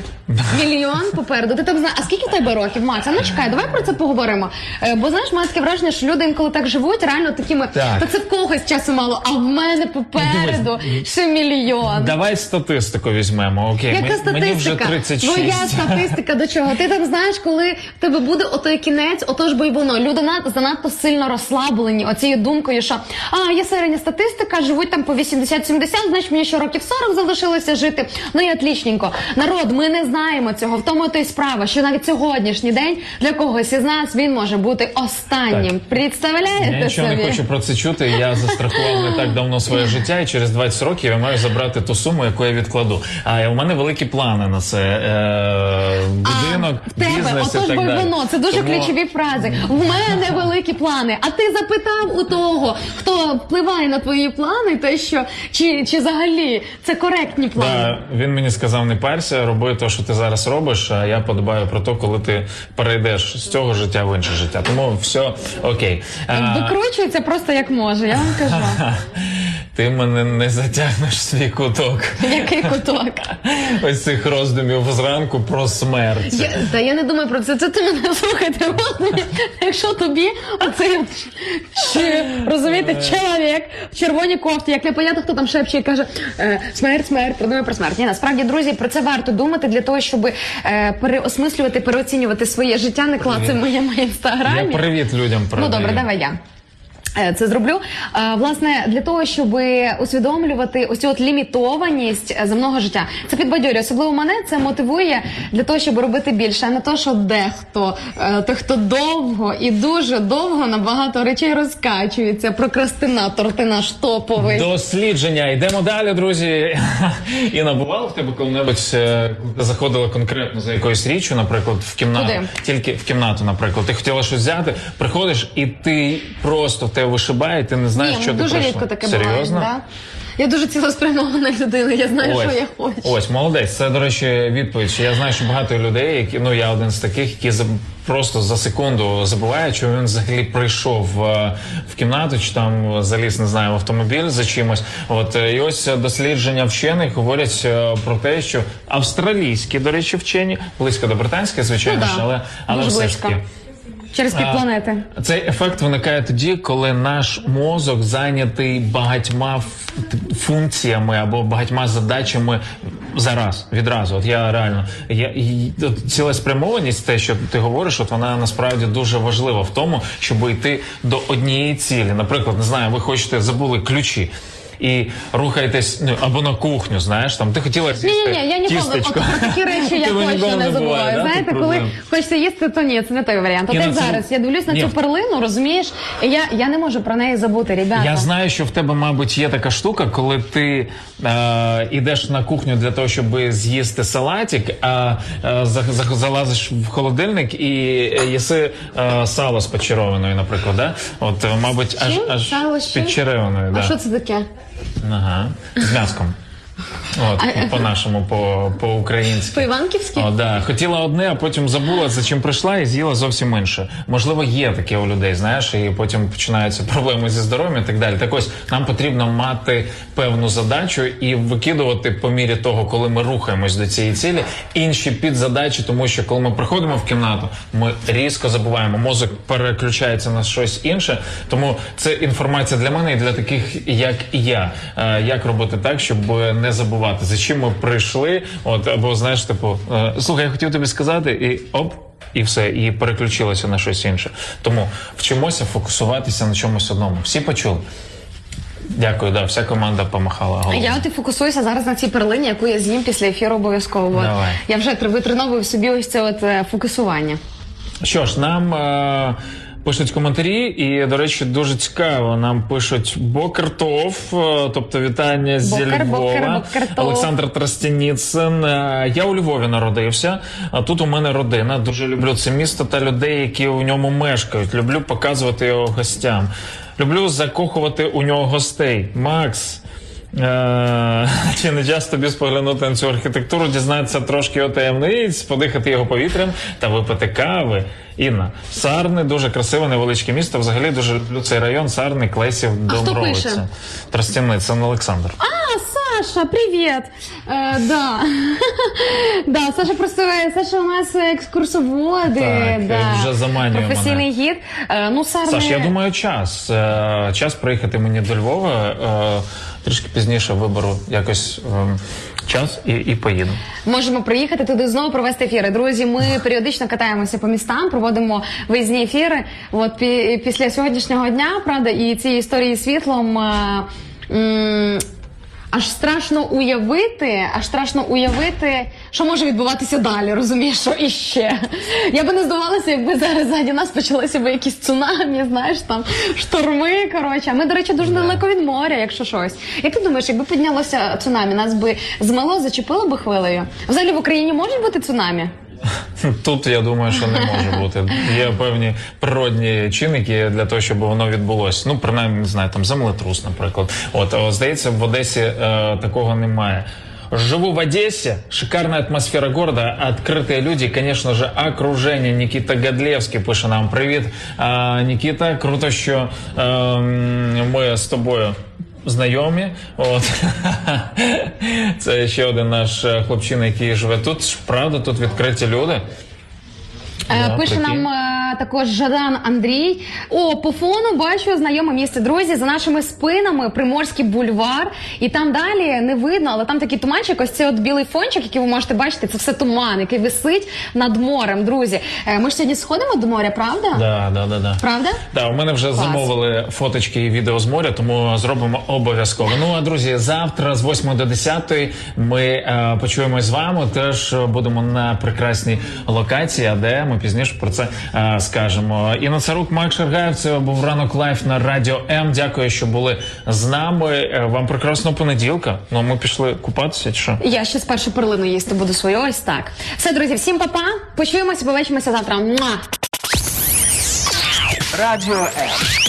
[SPEAKER 1] Мільйон попереду. Ти там знаєш, а скільки в тебе років? А ну чекай, давай про це поговоримо. Е, бо знаєш, має таке враження, що люди інколи так живуть, реально такими.
[SPEAKER 2] Так.
[SPEAKER 1] Та це в когось часу мало, а в мене попереду ще мільйон.
[SPEAKER 2] Давай статистику візьмемо. Окей,
[SPEAKER 1] Яка
[SPEAKER 2] Мен- мені вже
[SPEAKER 1] статистика?
[SPEAKER 2] 36.
[SPEAKER 1] Твоя статистика до чого? Ти там знаєш, коли в тебе буде отой кінець, отож бо й воно. Люди над- занадто сильно розслаблені оцією думкою, що а є середня статистика, живуть там по 80-70, значить мені ще років 40 залишилося жити. Ну і отлічненько. Народ, ми не знаємо цього. В тому то й справа, що навіть сьогоднішній день для когось із нас він може бути останнім.
[SPEAKER 2] Так.
[SPEAKER 1] Представляєте
[SPEAKER 2] Я нічого
[SPEAKER 1] собі?
[SPEAKER 2] не хочу про це чути. Я застрахував не так давно своє життя, і через 20 років я маю забрати ту суму, яку я відкладу. А у мене великі плани на це. Е, будинок,
[SPEAKER 1] в тебе,
[SPEAKER 2] бізнес і
[SPEAKER 1] отож
[SPEAKER 2] далі.
[SPEAKER 1] воно. Це дуже
[SPEAKER 2] Тому-
[SPEAKER 1] ключові фрази. В мене великі плани. А ти запитав у того, хто впливає на твої плани, те, що чи, чи взагалі це коректні плани?
[SPEAKER 2] Да, він мені сказав, не парся, роби те, що ти зараз робиш, а я подбаю про те, коли ти перейдеш з цього життя в інше життя. Тому все окей.
[SPEAKER 1] Викручується просто як може, я вам кажу.
[SPEAKER 2] ти мене не затягнеш в свій куток.
[SPEAKER 1] Який куток?
[SPEAKER 2] Ось цих роздумів зранку про смерть.
[SPEAKER 1] Я, та я не думаю про це. Це ти мене слухайте. Якщо тобі оцей чи, розумієте, чоловік в червоній кофті, як непонятно, хто там шепче і каже е, смерть, смерть, продумує про смерть. Ні, насправді, друзі, про це варто думати для того, щоб е, переосмислювати, переоцінювати своє життя. Не клацай моє інстаграмі.
[SPEAKER 2] Я привіт людям
[SPEAKER 1] Ну добре, давай я. Е, Це зроблю Е, власне для того, щоб усвідомлювати ось цю от лімітованість е, земного життя. Це підбадьорює. Особливо мене це мотивує для того, щоб робити більше, а не то, що дехто, той, хто довго і дуже довго на багато речей розкачується. Прокрастинатор, ти наш топовий.
[SPEAKER 2] Дослідження. Йдемо далі, друзі. І набувало в тебе коли-небудь заходила конкретно за якоюсь річчю, наприклад, в кімнату.
[SPEAKER 1] Куди?
[SPEAKER 2] Тільки в кімнату, наприклад. Ти хотіла щось взяти, приходиш, і ти просто в тебе вишибає, ти не знаєш,
[SPEAKER 1] Ні,
[SPEAKER 2] що ти
[SPEAKER 1] дуже
[SPEAKER 2] пройшла.
[SPEAKER 1] рідко таке
[SPEAKER 2] Серйозно?
[SPEAKER 1] буває. Да? Я дуже цілеспрямована людина. Я знаю,
[SPEAKER 2] Ось,
[SPEAKER 1] що я хочу.
[SPEAKER 2] ось, молодець. Це, до речі, відповідь. Я знаю, що багато людей, які ну я один з таких, які заб- просто за секунду забувають, що він взагалі прийшов е, в кімнату, чи там заліз, не знаю, в автомобіль за чимось. От е, і ось дослідження вчених говорять е, про те, що австралійські, до речі, вчені близько до британських, звичайно,
[SPEAKER 1] Ну
[SPEAKER 2] ж, але але
[SPEAKER 1] дуже
[SPEAKER 2] все ж
[SPEAKER 1] близько.
[SPEAKER 2] таки.
[SPEAKER 1] Через півпланети.
[SPEAKER 2] Цей ефект виникає тоді, коли наш мозок зайнятий багатьма функціями або багатьма задачами зараз, відразу. От я реально я цілеспрямованість, те, що ти говориш, от вона насправді дуже важлива в тому, щоб йти до однієї цілі. Наприклад, не знаю, ви хочете забули ключі. І рухаєтесь ну або на кухню, знаєш, там ти хотіла з'їсти
[SPEAKER 1] ні, ні, я ніколи от, про такі речі я
[SPEAKER 2] Тебе
[SPEAKER 1] точно не
[SPEAKER 2] буває,
[SPEAKER 1] забуваю.
[SPEAKER 2] да,
[SPEAKER 1] Знаєте,
[SPEAKER 2] таких
[SPEAKER 1] коли
[SPEAKER 2] проблем?
[SPEAKER 1] хочеться їсти, то ні, це не той варіант. От
[SPEAKER 2] Ні,
[SPEAKER 1] як
[SPEAKER 2] ну це-
[SPEAKER 1] зараз я дивлюсь на
[SPEAKER 2] Ні.
[SPEAKER 1] цю перлину, розумієш? І я, я не можу про неї забути, ребята.
[SPEAKER 2] Я знаю, що в тебе, мабуть, є така штука, коли ти е, йдеш на кухню для того, щоб з'їсти салатик, а е, за- за- залазиш в холодильник і е, їси е, сало з почеревиною, наприклад. Да? От, е, мабуть, аж,
[SPEAKER 1] Чим?
[SPEAKER 2] аж
[SPEAKER 1] Сало
[SPEAKER 2] з
[SPEAKER 1] з чим?
[SPEAKER 2] підчеревиною.
[SPEAKER 1] А
[SPEAKER 2] Да.
[SPEAKER 1] що це таке?
[SPEAKER 2] Ага. З. От, по-нашому, по- по-українськи.
[SPEAKER 1] По-іванківськи?
[SPEAKER 2] О, да. Хотіла одне, а потім забула, за чим прийшла, і з'їла зовсім інше. Можливо, є таке у людей, знаєш, і потім починаються проблеми зі здоров'ям і так далі. Так ось нам потрібно мати певну задачу і викидувати по мірі того, коли ми рухаємось до цієї цілі, інші підзадачі, тому що коли ми приходимо в кімнату, ми різко забуваємо. Мозок переключається на щось інше. Тому це інформація для мене і для таких, як і я. Е, Як робити так, щоб не забувати, за чим ми прийшли. От або знаєш, типу, е, слухай, я хотів тобі сказати, і оп. І все, і переключилося на щось інше. Тому вчимося фокусуватися на чомусь одному. Всі почули. Дякую, да, вся команда помахала головою.
[SPEAKER 1] я от і фокусуюся зараз на цій перлині, яку я з'їм після ефіру обов'язково.
[SPEAKER 2] Давай.
[SPEAKER 1] Я вже тр- витреновую собі ось це от е, фокусування.
[SPEAKER 2] Що ж, нам е, пишуть коментарі, і, до речі, дуже цікаво. Нам пишуть Бокартов, е, тобто вітання зі
[SPEAKER 1] Бокар,
[SPEAKER 2] Львова.
[SPEAKER 1] Бокартов.
[SPEAKER 2] Олександр Тростяніцин. Е, я у Львові народився, а тут у мене родина. Дуже люблю це місто та людей, які у ньому мешкають. Люблю показувати його гостям. Люблю закохувати у нього гостей. Макс. Е, Чи не час тобі споглянути на цю архітектуру, дізнатися трошки о таємниць, подихати його повітрям та випити кави? Інна, Сарни дуже красиве, невеличке місто. Взагалі дуже люблю цей район. Сарни, Клесів? Домровиця. Тростяницин Олександр.
[SPEAKER 1] А, Саша, привіт! Е, да. да, Саша просто Саша у нас екскурсоводи.
[SPEAKER 2] Так,
[SPEAKER 1] да.
[SPEAKER 2] вже заманює
[SPEAKER 1] Професійний гід. Е, ну, Сарни...
[SPEAKER 2] Саш, я думаю, час. Е, Час приїхати мені до Львова. Е, Трішки пізніше виберу якось ем, час і, і поїду.
[SPEAKER 1] Можемо приїхати туди знову провести ефіри. Друзі, ми періодично катаємося по містам, проводимо виїзні ефіри. От пі- після сьогоднішнього дня, правда, і цієї історії з світлом. е, м, Аж страшно уявити, аж страшно уявити, що може відбуватися далі. Розумієш, що іще. Я би не здавалася, якби зараз ззаді нас почалися би якісь цунамі, знаєш, там шторми. Коротше, а ми, до речі, дуже далеко від моря, якщо щось. Як ти думаєш, якби піднялося цунамі, нас би змело, зачепило би хвилею? Взагалі в Україні можуть бути цунамі?
[SPEAKER 2] Тут я думаю, що не може бути. Є певні природні чинники для того, щоб воно відбулося. Ну, принаймні, не знаю, там землетрус, наприклад. От о, здається, в Одесі е, такого немає. Живу в Одессе, шикарная атмосфера города, открытые люди, конечно же, окружение. Никита Годлевский пише нам привіт. А, Никита, круто, що ем, ми з тобою знайомі. От. Це ще один наш е, хлопчина, який живе тут. Правда, тут відкриті люди.
[SPEAKER 1] Е,
[SPEAKER 2] Да,
[SPEAKER 1] Пише нам також Жадан Андрій. О, по фону бачу знайоме місце. Друзі, за нашими спинами Приморський бульвар. І там далі не видно, але там такий туманчик. Ось цей от білий фончик, який ви можете бачити, це все туман, який висить над морем. Друзі, Е, ми ж сьогодні сходимо до моря, правда?
[SPEAKER 2] Да, да, да, да.
[SPEAKER 1] Правда?
[SPEAKER 2] Да, у мене вже замовили фоточки і відео з моря, тому зробимо обов'язково. Ну а друзі, завтра з 8 до 10 ми е, почуємось з вами. Теж будемо на прекрасній локації, а де ми пізніше про це е, скажемо. Інна Царук, Макс Шаргаєв, це був ранок live на радіо М. Дякую, що були з нами. Е, Вам прекрасного понеділка. Ну ми пішли купатися. Чи що?
[SPEAKER 1] Я ще спершу перлину їсти буду свою. Ось так. Все, друзі, всім па-па. Почуємося, побачимося завтра. Муа!
[SPEAKER 4] Радіо М.